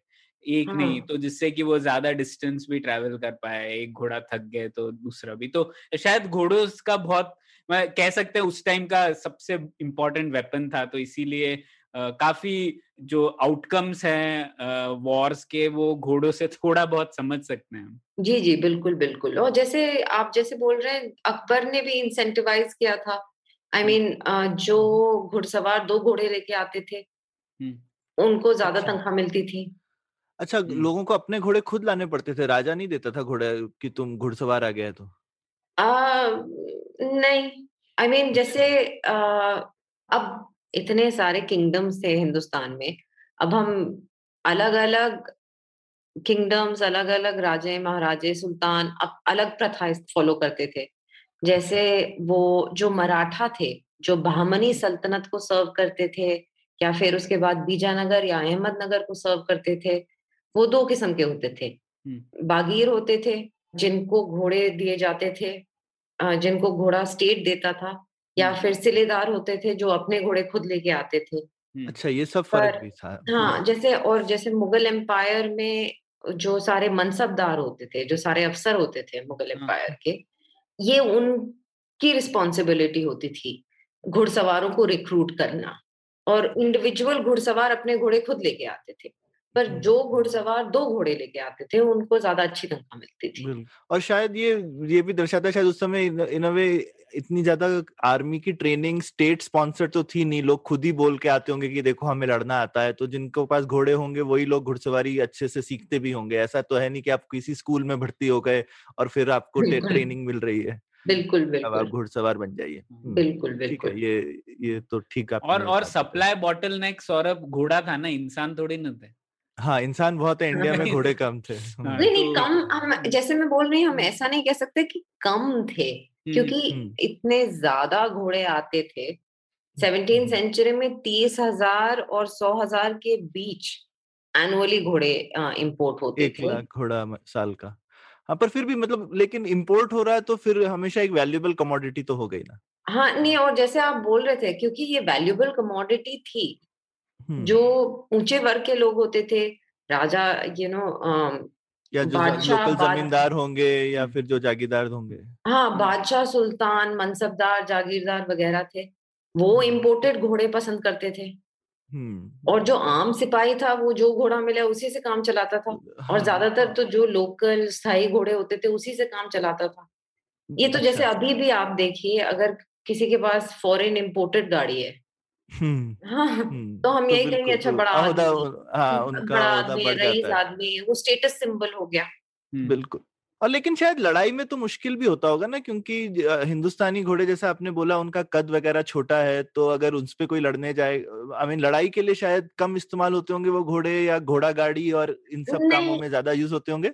एक हाँ। नहीं तो जिससे कि वो ज़्यादा डिस्टेंस भी ट्रेवल कर पाए एक घोड़ा थक गए तो दूसरा भी तो शायद घोड़ों का बहुत मैं कह सकते हैं उस टाइम का सबसे इम्पोर्टेंट वेपन था तो इसीलिए काफ़ी जो आउटकम्स हैं वॉर्स के वो घोड़ों से थोड़ा बहुत समझ सकते हैं जी जी बिल्कुल बिल्कुल। और जैसे आप जैसे बोल रहे हैं अकबर ने भी इंसेंटिवाइज किया था। आई I मीन mean, जो घुड़सवार दो घोड़े लेके आते थे हम्म। उनको ज़्यादा अच्छा। तनख्वाह मिलती थी। अच्छा हम्म। लोगों को अपने घोड़े खुद लाने पड़ते थे? राजा नहीं देता था घोड़े कि तुम घुड़सवार आ गया तो? आ, नहीं। आई I मीन mean, जैसे आ, अब इतने सारे किंगडम्स थे हिंदुस्तान में। अब हम अलग अलग किंगडम्स अलग अलग राजे महाराजे सुल्तान अब अलग प्रथा फॉलो करते थे। जैसे वो जो मराठा थे जो बहमनी सल्तनत को सर्व करते थे या फिर उसके बाद बीजानगर या अहमदनगर को सर्व करते थे वो दो किस्म के होते थे। बागीर होते थे जिनको घोड़े दिए जाते थे जिनको घोड़ा स्टेट देता था या। फिर सिलेदार होते थे जो अपने घोड़े खुद लेके आते थे अच्छा ये सब फ़र्क भी था हाँ जैसे और जैसे मुगल एम्पायर में जो सारे मनसबदार होते थे जो सारे अफसर होते थे मुगल। एम्पायर के ये उनकी रिस्पॉन्सिबिलिटी होती थी घुड़सवारों को रिक्रूट करना और इंडिविजुअल घुड़सवार अपने घोड़े खुद लेके आते थे पर। जो घुड़सवार दो घोड़े लेके आते थे उनको ज़्यादा अच्छी तनख्वाह मिलती थी। और शायद ये ये भी दर्शाता है शायद उस समय इन वे इतनी ज़्यादा आर्मी की ट्रेनिंग स्टेट स्पॉन्सर तो थी नहीं लोग खुद ही बोल के आते होंगे कि देखो हमें लड़ना आता है तो जिनके पास घोड़े होंगे वही लोग घुड़सवारी अच्छे से सीखते भी होंगे। ऐसा तो है नहीं कि आप किसी स्कूल में भर्ती हो गए और फिर आपको ट्रेनिंग मिल रही है। बिल्कुल अब आप बिल्कुल। घुड़सवार बन जाइए। बिल्कुल बिल्कुल। ये ये तो ठीक है और और सप्लाई बॉटल नेक सौरभ घोड़ा था ना इंसान थोड़ी न थे हाँ इंसान बहुत है इंडिया में घोड़े कम थे। हम्म, हाँ, नहीं नहीं तो- कम हम जैसे मैं बोल रही हूँ हम ऐसा नहीं कह सकते कि कम थे क्योंकि हम्म। इतने ज़्यादा घोड़े आते थे। सेवनटीन हम्म। सेंचुरी में तीस हज़ार और सौ हज़ार के बीच एनुअली घोड़े इंपोर्ट होते एक थे। लाख घोड़ा साल का। हाँ पर फिर भी मतलब लेकिन इंपोर्ट हो रहा है तो फिर हमेशा एक वैल्यूएबल कमोडिटी तो हो गई ना। हाँ नहीं और जैसे आप बोल रहे थे क्योंकि ये वैल्यूएबल कमोडिटी थी हम्म, जो ऊँचे वर्ग के लोग होते थे राजा यू नो या जो बादशाह लोकल जमींदार होंगे या फिर जो जागीरदार होंगे। हाँ बादशाह सुल्तान मनसबदार जागीरदार वगैरह थे वो इम्पोर्टेड घोड़े पसंद करते थे। हम्म। और जो आम सिपाही था वो जो घोड़ा मिला उसी से काम चलाता था। और हाँ, ज़्यादातर तो जो लोकल स्थायी घोड़े होते थे उसी से काम चलाता था। ये तो जैसे अच्छा, अभी भी आप देखिए अगर किसी के पास फॉरेन इम्पोर्टेड गाड़ी है हम्म, हाँ हम्म, तो हम यही कहेंगे अच्छा तो बड़ा आदमी हाँ उनका बड़ा आदमी रईस आदमी वो स्टेटस सिंबल हो गया। हम्म, बिल्कुल और लेकिन शायद लड़ाई में तो मुश्किल भी होता होगा ना क्योंकि हिंदुस्तानी घोड़े जैसा आपने बोला उनका कद वगैरह छोटा है तो अगर उस पे कोई लड़ने जाए आई मीन लड़ाई के लिए शायद कम इस्तेमाल होते होंगे वो घोड़े या घोड़ा गाड़ी और इन सब कामों में ज़्यादा यूज़ होते होंगे?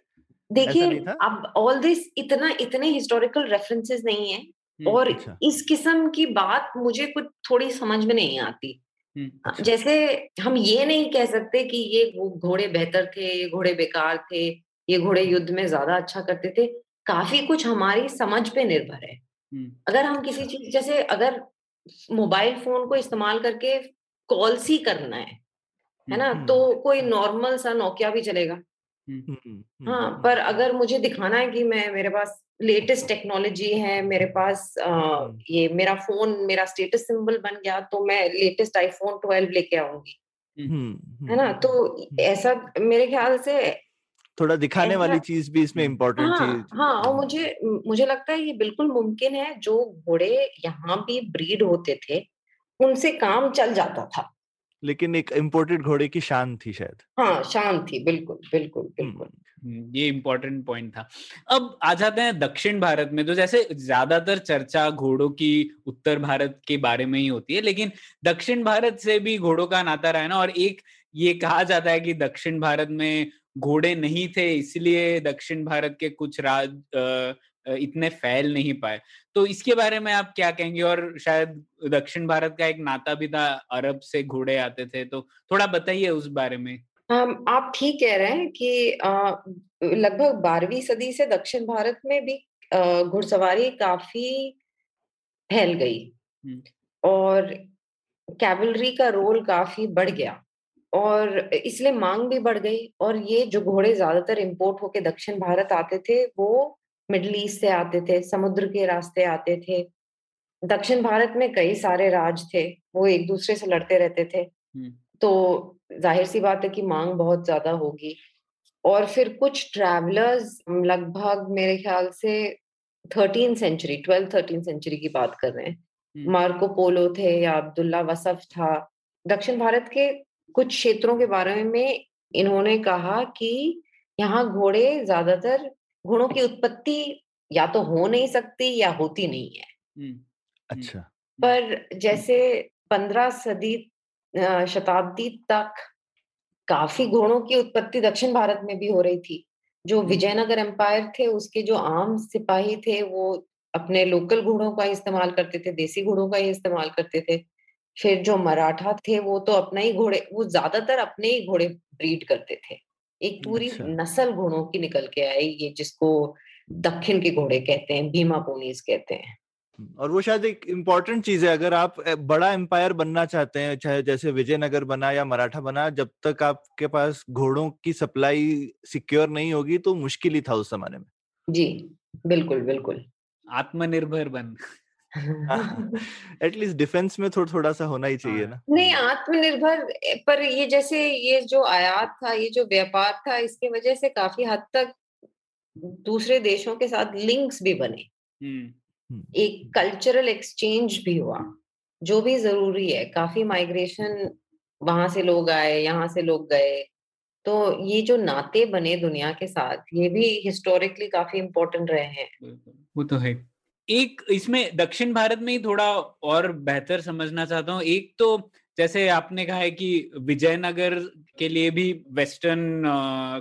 देखिए अब ऑल दिस इतना इतने हिस्टोरिकल रेफरेंसेस नहीं है हम्म, और अच्छा। इस किस्म की बात मुझे कुछ थोड़ी समझ में नहीं आती। हम्म, अच्छा। जैसे हम ये नहीं कह सकते कि ये घोड़े बेहतर थे ये घोड़े बेकार थे ये घोड़े युद्ध में ज़्यादा अच्छा करते थे। काफ़ी कुछ हमारी समझ पे निर्भर है। अगर हम किसी अच्छा। चीज़ जैसे अगर मोबाइल फ़ोन को इस्तेमाल करके कॉल्स ही करना है है ना? तो कोई नॉर्मल सा नोकिया भी चलेगा। हाँ पर अगर मुझे दिखाना है कि मैं मेरे पास लेटेस्ट टेक्नोलॉजी है मेरे पास अ, हम्म। ये मेरा फ़ोन मेरा स्टेटस सिंबल बन गया तो मैं लेटेस्ट आईफोन 12 लेके आऊँगी। हम्म, है ना? तो ऐसा मेरे ख्याल से थोड़ा दिखाने वाली चीज़ भी इसमें इम्पोर्टेंट हाँ थी हाँ और मुझे मुझे लगता है ये बिल्कुल मुमकिन है जो घोड़े यहाँ भी ब्रीड होते थे उनसे काम चल जाता था। लेकिन एक इम्पोर्टेड घोड़े की शान थी शायद। हाँ शांत थी बिल्कुल बिल्कुल बिल्कुल। ये इम्पोर्टेंट पॉइंट था। अब आ जाते हैं दक्षिण भारत में तो जैसे ज़्यादातर चर्चा घोड़ों की उत्तर भारत के बारे में ही होती है, लेकिन दक्षिण भारत से भी घोड़ों का नाता रहा है ना, और एक ये कहा जाता है कि दक्षिण भारत में घोड़े नहीं थे, इसलिए दक्षिण भारत के कुछ राज इतने फैल नहीं पाए। तो इसके बारे में आप क्या कहेंगे? और शायद दक्षिण भारत का एक नाता भी था, अरब से घोड़े आते थे तो थोड़ा बताइए उस बारे में। हम आप ठीक कह रहे हैं कि लगभग बारहवीं सदी से दक्षिण भारत में भी घुड़सवारी काफ़ी फैल गई। और कैवलरी का रोल काफ़ी बढ़ गया और इसलिए मांग भी बढ़ गई और ये जो घोड़े ज़्यादातर इंपोर्ट होके दक्षिण भारत आते थे वो मिडल ईस्ट से आते थे समुद्र के रास्ते आते थे दक्षिण भारत में कई सारे राज थे वो एक दूसरे से लड़ते रहते थे। तो ज़ाहिर सी बात है कि मांग बहुत ज़्यादा होगी। और फिर कुछ ट्रैवलर्स लगभग मेरे ख्याल से thirteen century twelve thirteen century की बात कर रहे हैं। हम्म। मार्को पोलो थे या अब्दुल्ला वसफ था। दक्षिण भारत के कुछ क्षेत्रों के बारे में इन्होंने कहा कि यहाँ घोड़े ज़्यादातर घोड़ों की उत्पत्ति या तो हो नहीं सकती या होती नहीं है। हम्म, अच्छा। पर जैसे पंद्रह सदी शताब्दी तक काफ़ी घोड़ों की उत्पत्ति दक्षिण भारत में भी हो रही थी। जो विजयनगर एम्पायर थे उसके जो आम सिपाही थे वो अपने लोकल घोड़ों का इस्तेमाल करते थे देसी घोड़ों का ही इस्तेमाल करते थे। फिर जो मराठा थे वो तो अपना ही घोड़े वो ज़्यादातर अपने ही घोड़े ब्रीड करते थे। एक पूरी अच्छा। नस्ल घोड़ों की निकल के आई ये जिसको दक्षिण के घोड़े कहते हैं भीमा पोनीस कहते हैं। और वो शायद एक इम्पोर्टेंट चीज़ है अगर आप बड़ा एम्पायर बनना चाहते हैं चाहे जैसे विजयनगर बना या मराठा बना जब तक आपके पास घोड़ों की सप्लाई सिक्योर नहीं होगी तो मुश्किल ही था उस जमाने में। जी बिल्कुल बिल्कुल। आत्मनिर्भर बन। एटलीस्ट डिफेंस में थोड़ा थोड़ा सा होना ही चाहिए हाँ। ना। नहीं आत्मनिर्भर पर ये जैसे ये जो आयात था ये जो व्यापार था इसके वजह से काफ़ी हद तक दूसरे देशों के साथ लिंक्स भी बने। हम्म, एक कल्चरल एक्सचेंज भी हुआ जो भी ज़रूरी है। काफ़ी माइग्रेशन वहाँ से लोग आए यहाँ से लोग गए। तो ये जो नाते बने दुनिया के साथ ये भी हिस्टोरिकली काफ़ी इम्पोर्टेंट रहे हैं। वो तो है। एक इसमें दक्षिण भारत में ही थोड़ा और बेहतर समझना चाहता हूँ। एक तो जैसे आपने कहा है कि विजयनगर के लिए भी वेस्टर्न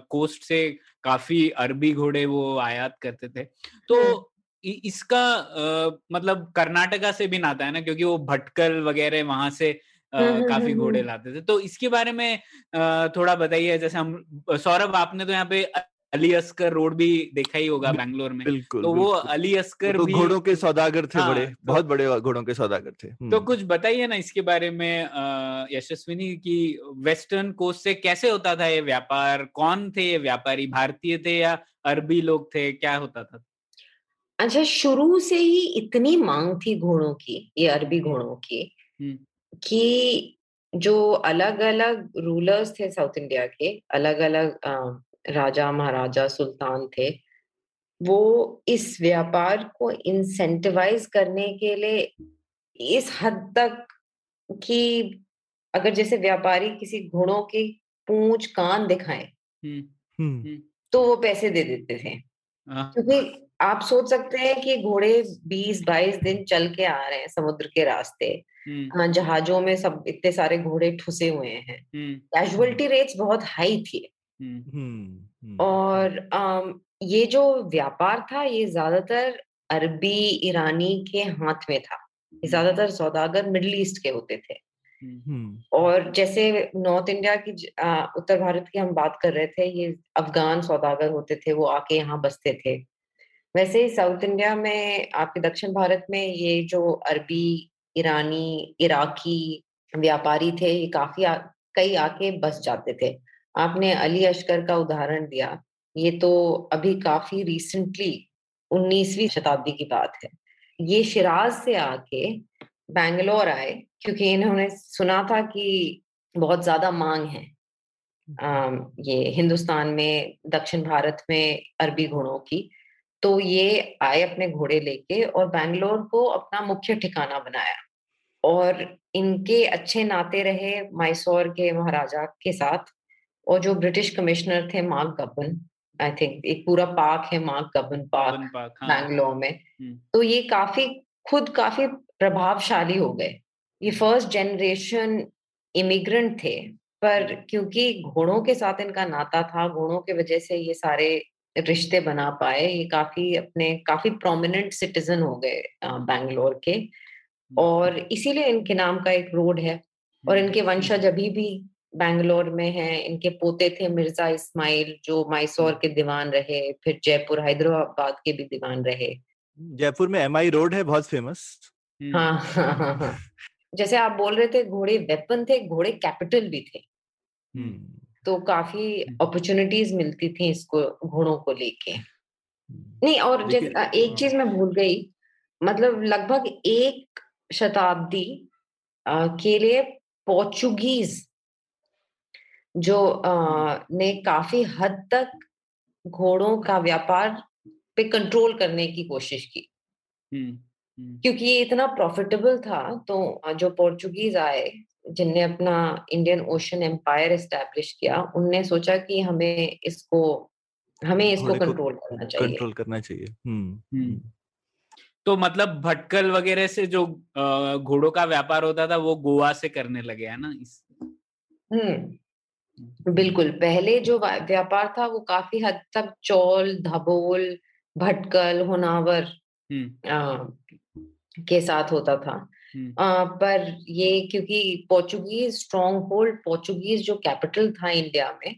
कोस्ट से काफ़ी अरबी घोड़े वो आयात करते थे। तो हम्म। इसका अ, मतलब कर्नाटका से भी नाता है ना क्योंकि वो भटकल वगैरह वहाँ से हम्म, काफ़ी घोड़े। लाते थे। तो इसके बारे में अ, थोड़ा बताइए जैसे हम सौरभ आपने तो यहाँ पे अली अस्कर रोड भी देखा ही होगा बैंगलोर में। बिल्कुल तो बिल्कुल, वो अली अस्कर तो भी घोड़ों के सौदागर थे हाँ, बड़े तो- बहुत बड़े घोड़ों के सौदागर थे। तो। कुछ बताइए ना इसके बारे में यशस्विनी की वेस्टर्न कोस्ट से कैसे होता था ये व्यापार? कौन थे ये व्यापारी? भारतीय थे या अरबी लोग थे? क्या होता था? अच्छा शुरू से ही इतनी मांग थी घोड़ों की ये अरबी घोड़ों की हम्म। कि जो अलग अलग रूलर्स थे साउथ इंडिया के अलग अलग राजा महाराजा सुल्तान थे वो इस व्यापार को इंसेंटिवाइज करने के लिए इस हद तक कि अगर जैसे व्यापारी किसी घोड़ों की पूंछ कान दिखाएँ तो वो पैसे दे देते थे। हाँ, क्योंकि आप सोच सकते हैं कि घोड़े 20-22 दिन चल के आ रहे हैं समुद्र के रास्ते। हम्म, हाँ, जहाजों में सब इतने सारे घोड़े ठुसे हुए हैं। हम्म, कैजुअलिटी रेट्स बहुत हाई थी। हम्म। और ये जो व्यापार था ये ज़्यादातर अरबी ईरानी के हाथ में था। ज़्यादातर सौदागर मिडल ईस्ट के होते थे। और जैसे नॉर्थ इंडिया की उत्तर भारत की हम बात कर रहे थे ये अफगान सौदागर होते थे वो आके यहाँ बसते थे। वैसे ही साउथ इंडिया में आपके दक्षिण भारत में ये जो अरबी ईरानी इराकी व्यापारी थे ये काफ़ी आ, कई आके बस जाते थे। आपने अली अशकर का उदाहरण दिया। ये तो अभी काफ़ी रिसेंटली 19वीं शताब्दी की बात है। ये शिराज से आके बैंगलोर आए क्योंकि इन्होंने सुना था कि बहुत ज़्यादा मांग है आ, ये हिंदुस्तान में दक्षिण भारत में अरबी घोड़ों की। तो ये आए अपने घोड़े लेके और बैंगलोर को अपना मुख्य ठिकाना बनाया। और इनके अच्छे नाते रहे मैसूर के महाराजा के साथ और जो ब्रिटिश कमिश्नर थे मार्क गबन आई थिंक एक पूरा पार्क है मार्क गबन पार्क बैंगलोर में। हम्म। तो ये काफ़ी खुद काफ़ी प्रभावशाली हो गए। ये फ़र्स्ट जनरेशन इमिग्रेंट थे पर क्योंकि घोड़ों के साथ इनका नाता था घोड़ों के वजह से ये सारे रिश्ते बना पाए। ये काफ़ी अपने काफ़ी प्रोमिनेंट सिटीजन हो गए बैंगलोर के। और इसीलिए इनके नाम का एक रोड है। और इनके वंशज अभी भी बैंगलोर में हैं। इनके पोते थे मिर्ज़ा इस्माइल जो मैसूर के दीवान रहे फिर जयपुर हैदराबाद के भी दीवान रहे। जयपुर में एमआई रोड है बहुत फ़ेमस हाँ, हाँ हाँ हाँ जैसे आप बोल रहे थे घोड़े वेपन थे घोड़े कैपिटल भी थे। तो काफ़ी अपॉर्चुनिटीज़ मिलती थी इसको घोड़ों को लेके। नहीं और जैसे एक चीज़ मैं भूल गई मतलब लगभग एक शताब्दी के लिए पोर्चुगीज जो आ, ने काफ़ी हद तक घोड़ों का व्यापार पे कंट्रोल करने की कोशिश की। क्योंकि ये इतना प्रॉफिटेबल था तो जो पोर्चुगीज आए जिनने अपना इंडियन ओशन एम्पायर एस्टेब्लिश किया उनने सोचा कि हमें इसको हमें इसको कंट्रोल करना चाहिए। कंट्रोल करना चाहिए। हम्म तो मतलब भटकल वगैरह से जो घोड़ों का व्यापार होता था वो गोवा से करने लगे है ना? इस हम्म। बिल्कुल पहले जो व्यापार था वो काफ़ी हद तक चौल धबोल भटकल होनावर आ, के साथ होता था। आ, पर ये क्योंकि पोर्चुगीज स्ट्रॉन्ग होल्ड पोर्चुगीज जो कैपिटल था इंडिया में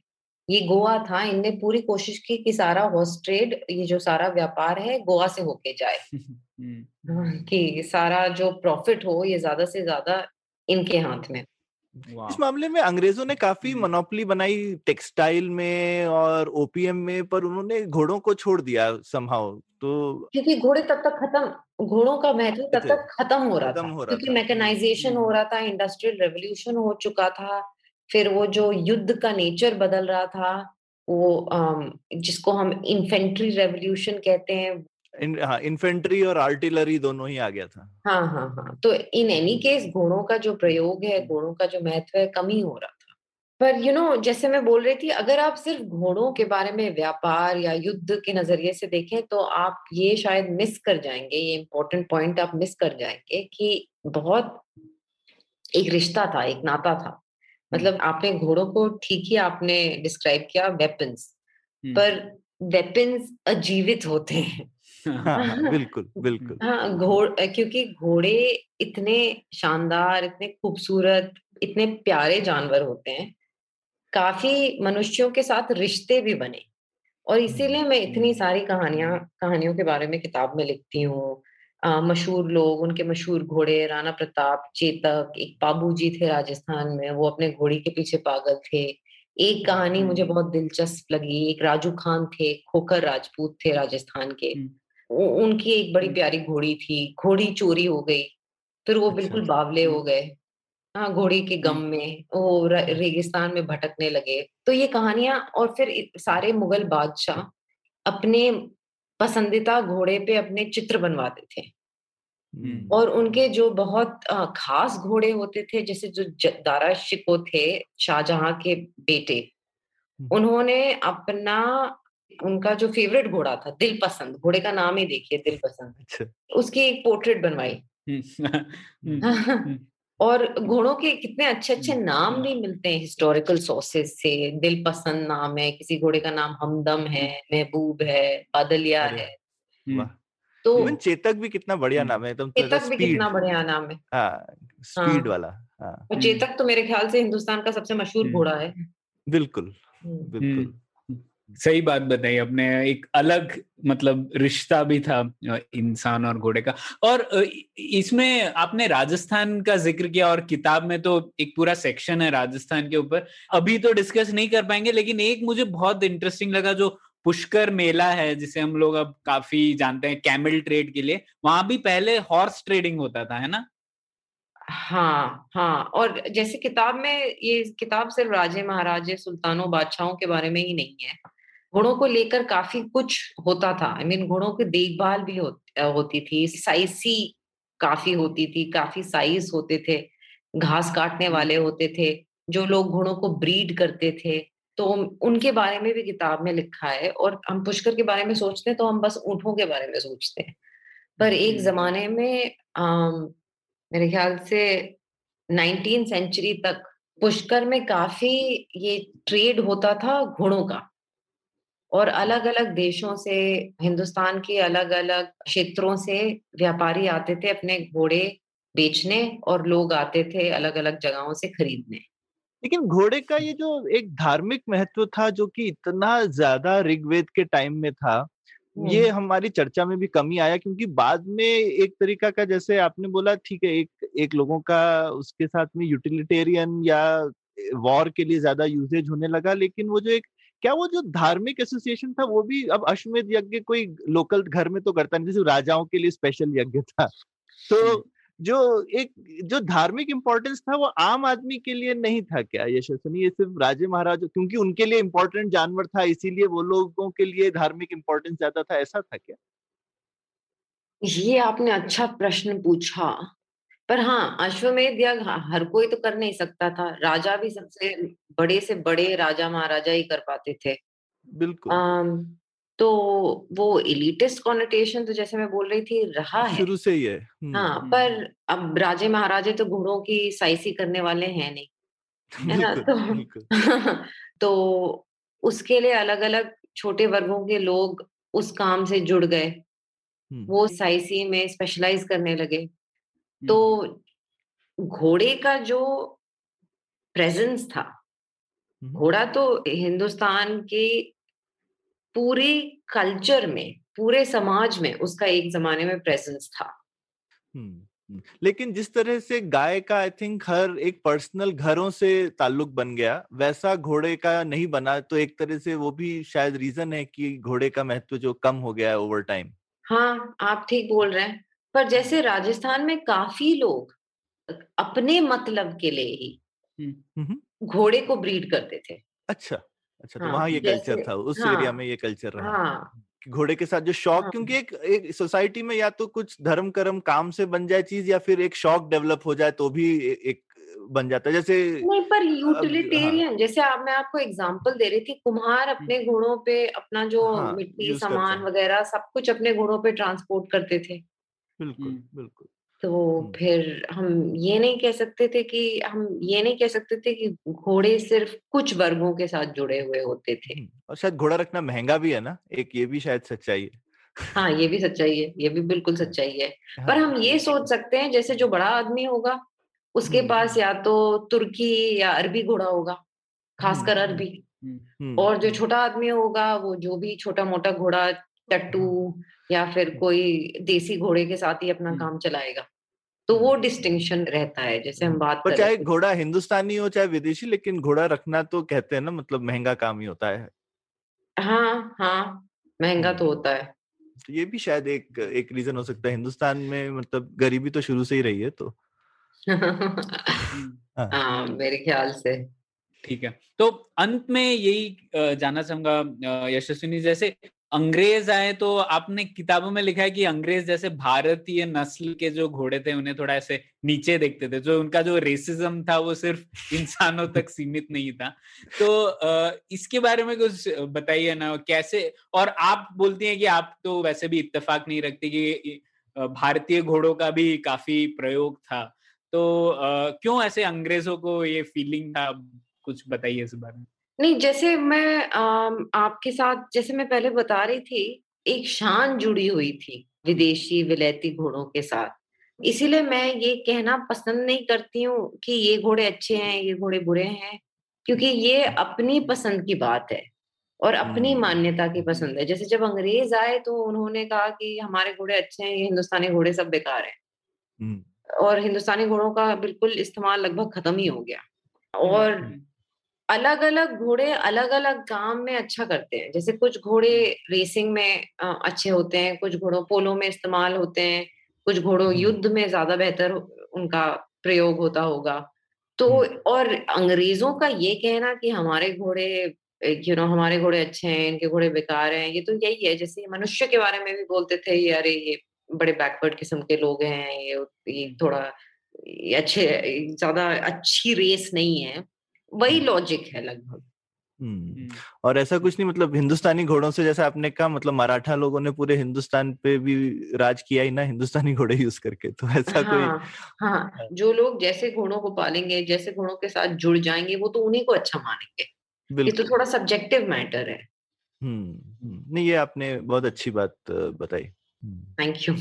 ये गोवा था इनने पूरी कोशिश की कि सारा हॉर्स ट्रेड ये जो सारा व्यापार है गोवा से होके जाए। कि सारा जो प्रॉफिट हो ये ज़्यादा से ज़्यादा इनके हाथ में। इस मामले में अंग्रेज़ों ने काफ़ी मोनोपली बनाई टेक्सटाइल में और ओपीएम में पर उन्होंने घोड़ों को छोड़ दिया समहाउ तो क्योंकि घोड़े तब तक खत्म घोड़ों का महत्व तब तक खत्म हो रहा था हो रहा क्योंकि मैकेनाइजेशन हो रहा था इंडस्ट्रियल रेवोल्यूशन हो चुका था फिर वो जो युद्ध का नेचर बदल रहा था वो जिसको हम इन्फेंट्री रेवोल्यूशन कहते हैं। इन्फेंट्री और आर्टिलरी दोनों ही आ गया था। हाँ हाँ हाँ तो इन एनी केस घोड़ों का जो प्रयोग है घोड़ों का जो महत्व है कम ही हो रहा पर यू you नो know, जैसे मैं बोल रही थी अगर आप सिर्फ़ घोड़ों के बारे में व्यापार या युद्ध के नज़रिए से देखें तो आप ये शायद मिस कर जाएँगे ये इम्पोर्टेंट पॉइंट आप मिस कर जाएँगे कि बहुत एक रिश्ता था एक नाता था। मतलब आपने घोड़ों को ठीक ही आपने डिस्क्राइब किया वेपन्स पर वेपन्स अजीवित होते हैं हाँ, हाँ, बिल्कुल बिल्कुल। हाँ घोड़ क्योंकि घोड़े इतने शानदार इतने खूबसूरत इतने प्यारे जानवर होते हैं। काफ़ी मनुष्यों के साथ रिश्ते भी बने और इसीलिए मैं इतनी हम्म। सारी कहानियाँ कहानियों के बारे में किताब में लिखती हूँ मशहूर लोग उनके मशहूर घोड़े राणा प्रताप चेतक एक बाबू जी थे राजस्थान में वो अपने घोड़ी के पीछे पागल थे एक कहानी मुझे हम्म। बहुत दिलचस्प लगी एक राजू खान थे खोखर राजपूत थे राजस्थान के हम्म। उनकी एक बड़ी प्यारी घोड़ी थी घोड़ी चोरी हो गई फिर वो बिल्कुल अच्छा। बावले हो गए हाँ घोड़ी के गम में वो रेगिस्तान में भटकने लगे। तो ये कहानियाँ और फिर सारे मुगल बादशाह अपने पसंदीदा घोड़े पे अपने चित्र बनवाते थे। और उनके जो बहुत खास घोड़े होते थे जैसे जो दारा शिको थे शाहजहां के बेटे उन्होंने अपना उनका जो फेवरेट घोड़ा था दिल पसंद घोड़े का नाम ही देखिए दिल पसंद अच्छा। उसकी एक पोर्ट्रेट बनवाई। हम्म, हम्म। और घोड़ों के कितने अच्छे अच्छे हम्म, नाम भी मिलते हैं हिस्टोरिकल सोर्सेस से। दिल पसंद नाम है किसी घोड़े का नाम हमदम है महबूब है बादलिया है। तो इवन चेतक भी कितना बढ़िया नाम है एकदम चेतक भी कितना बढ़िया नाम है। हाँ, स्पीड हाँ, वाला हाँ. चेतक तो मेरे ख्याल से हिंदुस्तान का सबसे मशहूर घोड़ा है। बिल्कुल बिल्कुल। सही बात बताई अपने एक अलग मतलब रिश्ता भी था इंसान और घोड़े का। और इसमें आपने राजस्थान का ज़िक्र किया और किताब में तो एक पूरा सेक्शन है राजस्थान के ऊपर। अभी तो डिस्कस नहीं कर पाएँगे, लेकिन एक मुझे बहुत इंटरेस्टिंग लगा जो पुष्कर मेला है, जिसे हम लोग अब काफ़ी जानते हैं, कैमल ट्रेड के लिए, वहाँ भी पहले हॉर्स ट्रेडिंग होता था, है ना? हाँ हाँ और जैसे किताब में ये किताब सिर्फ़ राजे महाराजे सुल्तानों बादशाहों के बारे में ही नहीं है। घोड़ों को लेकर काफ़ी कुछ होता था। आई I मीन mean, घोड़ों की देखभाल भी हो, होती थी। साइसी काफ़ी होती थी काफ़ी साइज़ होते थे। घास काटने वाले होते थे जो लोग घोड़ों को ब्रीड करते थे। तो उनके बारे में भी किताब में लिखा है और हम पुष्कर के बारे में सोचते हैं तो हम बस ऊँटों के बारे में सोचते हैं। पर एक जमाने में आम, मेरे ख्याल से नाइनटीन सेंचुरी तक पुष्कर में काफ़ी ये ट्रेड होता था घोड़ों का। और अलग अलग देशों से हिंदुस्तान के अलग अलग क्षेत्रों से व्यापारी आते थे अपने घोड़े बेचने और लोग आते थे अलग अलग जगहों से खरीदने। लेकिन घोड़े का ये जो एक धार्मिक महत्व था जो कि इतना ज़्यादा ऋग्वेद के टाइम में था ये हमारी चर्चा में भी कमी आया क्योंकि बाद में एक तरीका का जैसे आपने बोला ठीक है एक एक लोगों का उसके साथ में यूटिलिटेरियन या वॉर के लिए ज़्यादा यूजेज होने लगा लेकिन वो जो एक क्या वो जो धार्मिक एसोसिएशन था वो भी अब अश्वमेध यज्ञ कोई लोकल घर में तो करता नहीं जैसे राजाओं के लिए स्पेशल यज्ञ था। तो जो। एक जो धार्मिक इंपॉर्टेंस था वो आम आदमी के लिए नहीं था क्या यशस्वनी? ये सिर्फ़ राजे महाराज क्योंकि उनके लिए इम्पोर्टेंट जानवर था इसीलिए वो लोगों के लिए धार्मिक इम्पोर्टेंस ज़्यादा था ऐसा था क्या? ये आपने अच्छा प्रश्न पूछा। पर हाँ अश्वमेध यज्ञ हर कोई तो कर नहीं सकता था। राजा भी सबसे बड़े से बड़े राजा महाराजा ही कर पाते थे। बिल्कुल। तो वो इलिटिस्ट कॉनिटेशन तो जैसे मैं बोल रही थी रहा है। शुरू से ही है। हाँ पर अब राजे महाराजे तो घोड़ों की साइसी करने वाले हैं नहीं है ना? तो तो उसके लिए अलग अलग छोटे वर्गों के लोग उस काम से जुड़ गए। वो साइसी में स्पेशलाइज करने लगे। तो घोड़े का जो प्रेजेंस था घोड़ा तो हिंदुस्तान के पूरे कल्चर में पूरे समाज में उसका एक जमाने में प्रेजेंस था। लेकिन जिस तरह से गाय का आई थिंक हर एक पर्सनल घरों से ताल्लुक बन गया वैसा घोड़े का नहीं बना तो एक तरह से वो भी शायद रीजन है कि घोड़े का महत्व जो कम हो गया है ओवर टाइम। हाँ आप ठीक बोल रहे हैं। पर जैसे राजस्थान में काफ़ी लोग अपने मतलब के लिए ही घोड़े को ब्रीड करते थे। अच्छा अच्छा तो हाँ, वहाँ ये कल्चर था उस हाँ, एरिया में ये कल्चर रहा। हाँ, घोड़े के साथ जो शौक हाँ, क्योंकि एक एक सोसाइटी में या तो कुछ धर्म कर्म काम से बन जाए चीज़ या फिर एक शौक डेवलप हो जाए तो भी एक बन जाता है। जैसे नहीं पर यूटिलिटेरियन हाँ, जैसे आप मैं आपको एग्जांपल दे रही थी कुम्हार अपने घोड़ों पे अपना जो हाँ, मिट्टी सामान वगैरह सब कुछ अपने घोड़ों पे ट्रांसपोर्ट करते थे। बिल्कुल बिल्कुल। तो फिर हम ये नहीं कह सकते थे कि हम ये नहीं कह सकते थे कि घोड़े सिर्फ़ कुछ वर्गों के साथ जुड़े हुए होते थे। और शायद घोड़ा रखना महँगा भी है ना एक ये भी शायद सच्चाई है। हाँ ये भी सच्चाई है ये भी बिल्कुल सच्चाई है। हाँ, पर हम ये सोच सकते हैं जैसे जो बड़ा आदमी होगा उसके पास या तो तुर्की या अरबी घोड़ा होगा खासकर अरबी। और जो छोटा आदमी होगा वो जो भी छोटा मोटा घोड़ा टट्टू या फिर कोई देसी घोड़े के साथ ही अपना काम चलाएगा। तो वो डिस्टिंक्शन रहता है जैसे हम बात पर चाहे घोड़ा हिंदुस्तानी हो चाहे विदेशी लेकिन घोड़ा रखना तो कहते हैं ना मतलब महँगा काम ही होता है। हाँ हाँ महँगा तो होता है। तो ये भी शायद एक एक रीजन हो सकता है। हिंदुस्तान में मतलब गरीबी तो शुरू से ही रही है तो। हाँ, हाँ मेरे ख्याल से। ठीक है। तो अंत में यही जानना चाहूँगा यशस्विनी जैसे अंग्रेज़ आए तो आपने किताबों में लिखा है कि अंग्रेज़ जैसे भारतीय नस्ल के जो घोड़े थे, उन्हें थोड़ा ऐसे नीचे देखते थे। जो उनका जो रेसिज्म था, वो सिर्फ़ इंसानों तक सीमित नहीं था। तो इसके बारे में कुछ बताइए ना, कैसे? और आप बोलती हैं कि आप तो वैसे भी इत्तेफाक नहीं रखते कि भारतीय घोड़ों का भी काफ़ी प्रयोग था। तो क्यों ऐसे अंग्रेज़ों को ये फीलिंग था? कुछ बताइए इस बारे में। नहीं जैसे मैं आपके साथ जैसे मैं पहले बता रही थी एक शान जुड़ी हुई थी विदेशी विलेती घोड़ों के साथ इसीलिए मैं ये कहना पसंद नहीं करती हूँ कि ये घोड़े अच्छे हैं ये घोड़े बुरे हैं क्योंकि ये अपनी पसंद की बात है और अपनी हम्म। मान्यता की पसंद है जैसे जब अंग्रेज़ आए तो उन्होंने कहा कि हमारे घोड़े अच्छे हैं ये हिंदुस्तानी घोड़े सब बेकार हैं हम्म। और हिंदुस्तानी घोड़ों का बिल्कुल इस्तेमाल लगभग खत्म ही हो गया और हम्म। अलग अलग घोड़े अलग अलग काम में अच्छा करते हैं। जैसे कुछ घोड़े रेसिंग में अच्छे होते हैं कुछ घोड़ों पोलो में इस्तेमाल होते हैं कुछ घोड़ों युद्ध में ज़्यादा बेहतर उनका प्रयोग होता होगा। तो और अंग्रेज़ों का ये कहना कि हमारे घोड़े यू नो हमारे घोड़े अच्छे हैं इनके घोड़े बेकार हैं ये तो यही है। जैसे मनुष्य के बारे में भी बोलते थे ये अरे ये बड़े बैकवर्ड किस्म के लोग हैं ये, ये थोड़ा ये अच्छे ज़्यादा अच्छी रेस नहीं है। वही लॉजिक है लगभग। हम्म, और ऐसा कुछ नहीं मतलब हिंदुस्तानी घोड़ों से जैसा आपने कहा मतलब मराठा लोगों ने पूरे हिंदुस्तान पे भी राज किया ही ना हिंदुस्तानी घोड़े यूज़ करके तो ऐसा हाँ, कोई हाँ। जो लोग जैसे घोड़ों को पालेंगे जैसे घोड़ों के साथ जुड़ जाएँगे वो तो उन्हीं को अच्छा मानेंगे। ये तो थोड़ा सब्जेक्टिव मैटर है। हम्म नहीं ये आपने बहुत अच्छी बात बताई। थैंक यू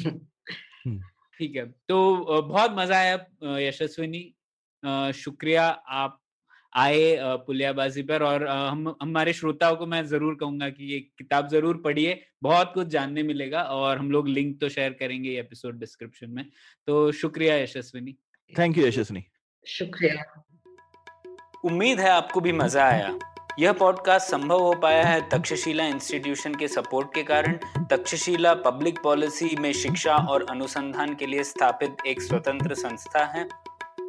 ठीक है तो बहुत मज़ा आया यशस्विनी। शुक्रिया आप आए पुलियाबाजी पर और हम हमारे श्रोताओं को मैं ज़रूर कहूँगा कि ये किताब ज़रूर पढ़िए बहुत कुछ जानने मिलेगा और हम लोग लिंक तो शेयर करेंगे एपिसोड डिस्क्रिप्शन में। तो शुक्रिया यशस्विनी। थैंक यू यशस्विनी। शुक्रिया। उम्मीद है आपको भी मज़ा आया। यह पॉडकास्ट संभव हो पाया है तक्षशिला इंस्टीट्यूशन के सपोर्ट के कारण। तक्षशिला पब्लिक पॉलिसी में शिक्षा और अनुसंधान के लिए स्थापित एक स्वतंत्र संस्था है।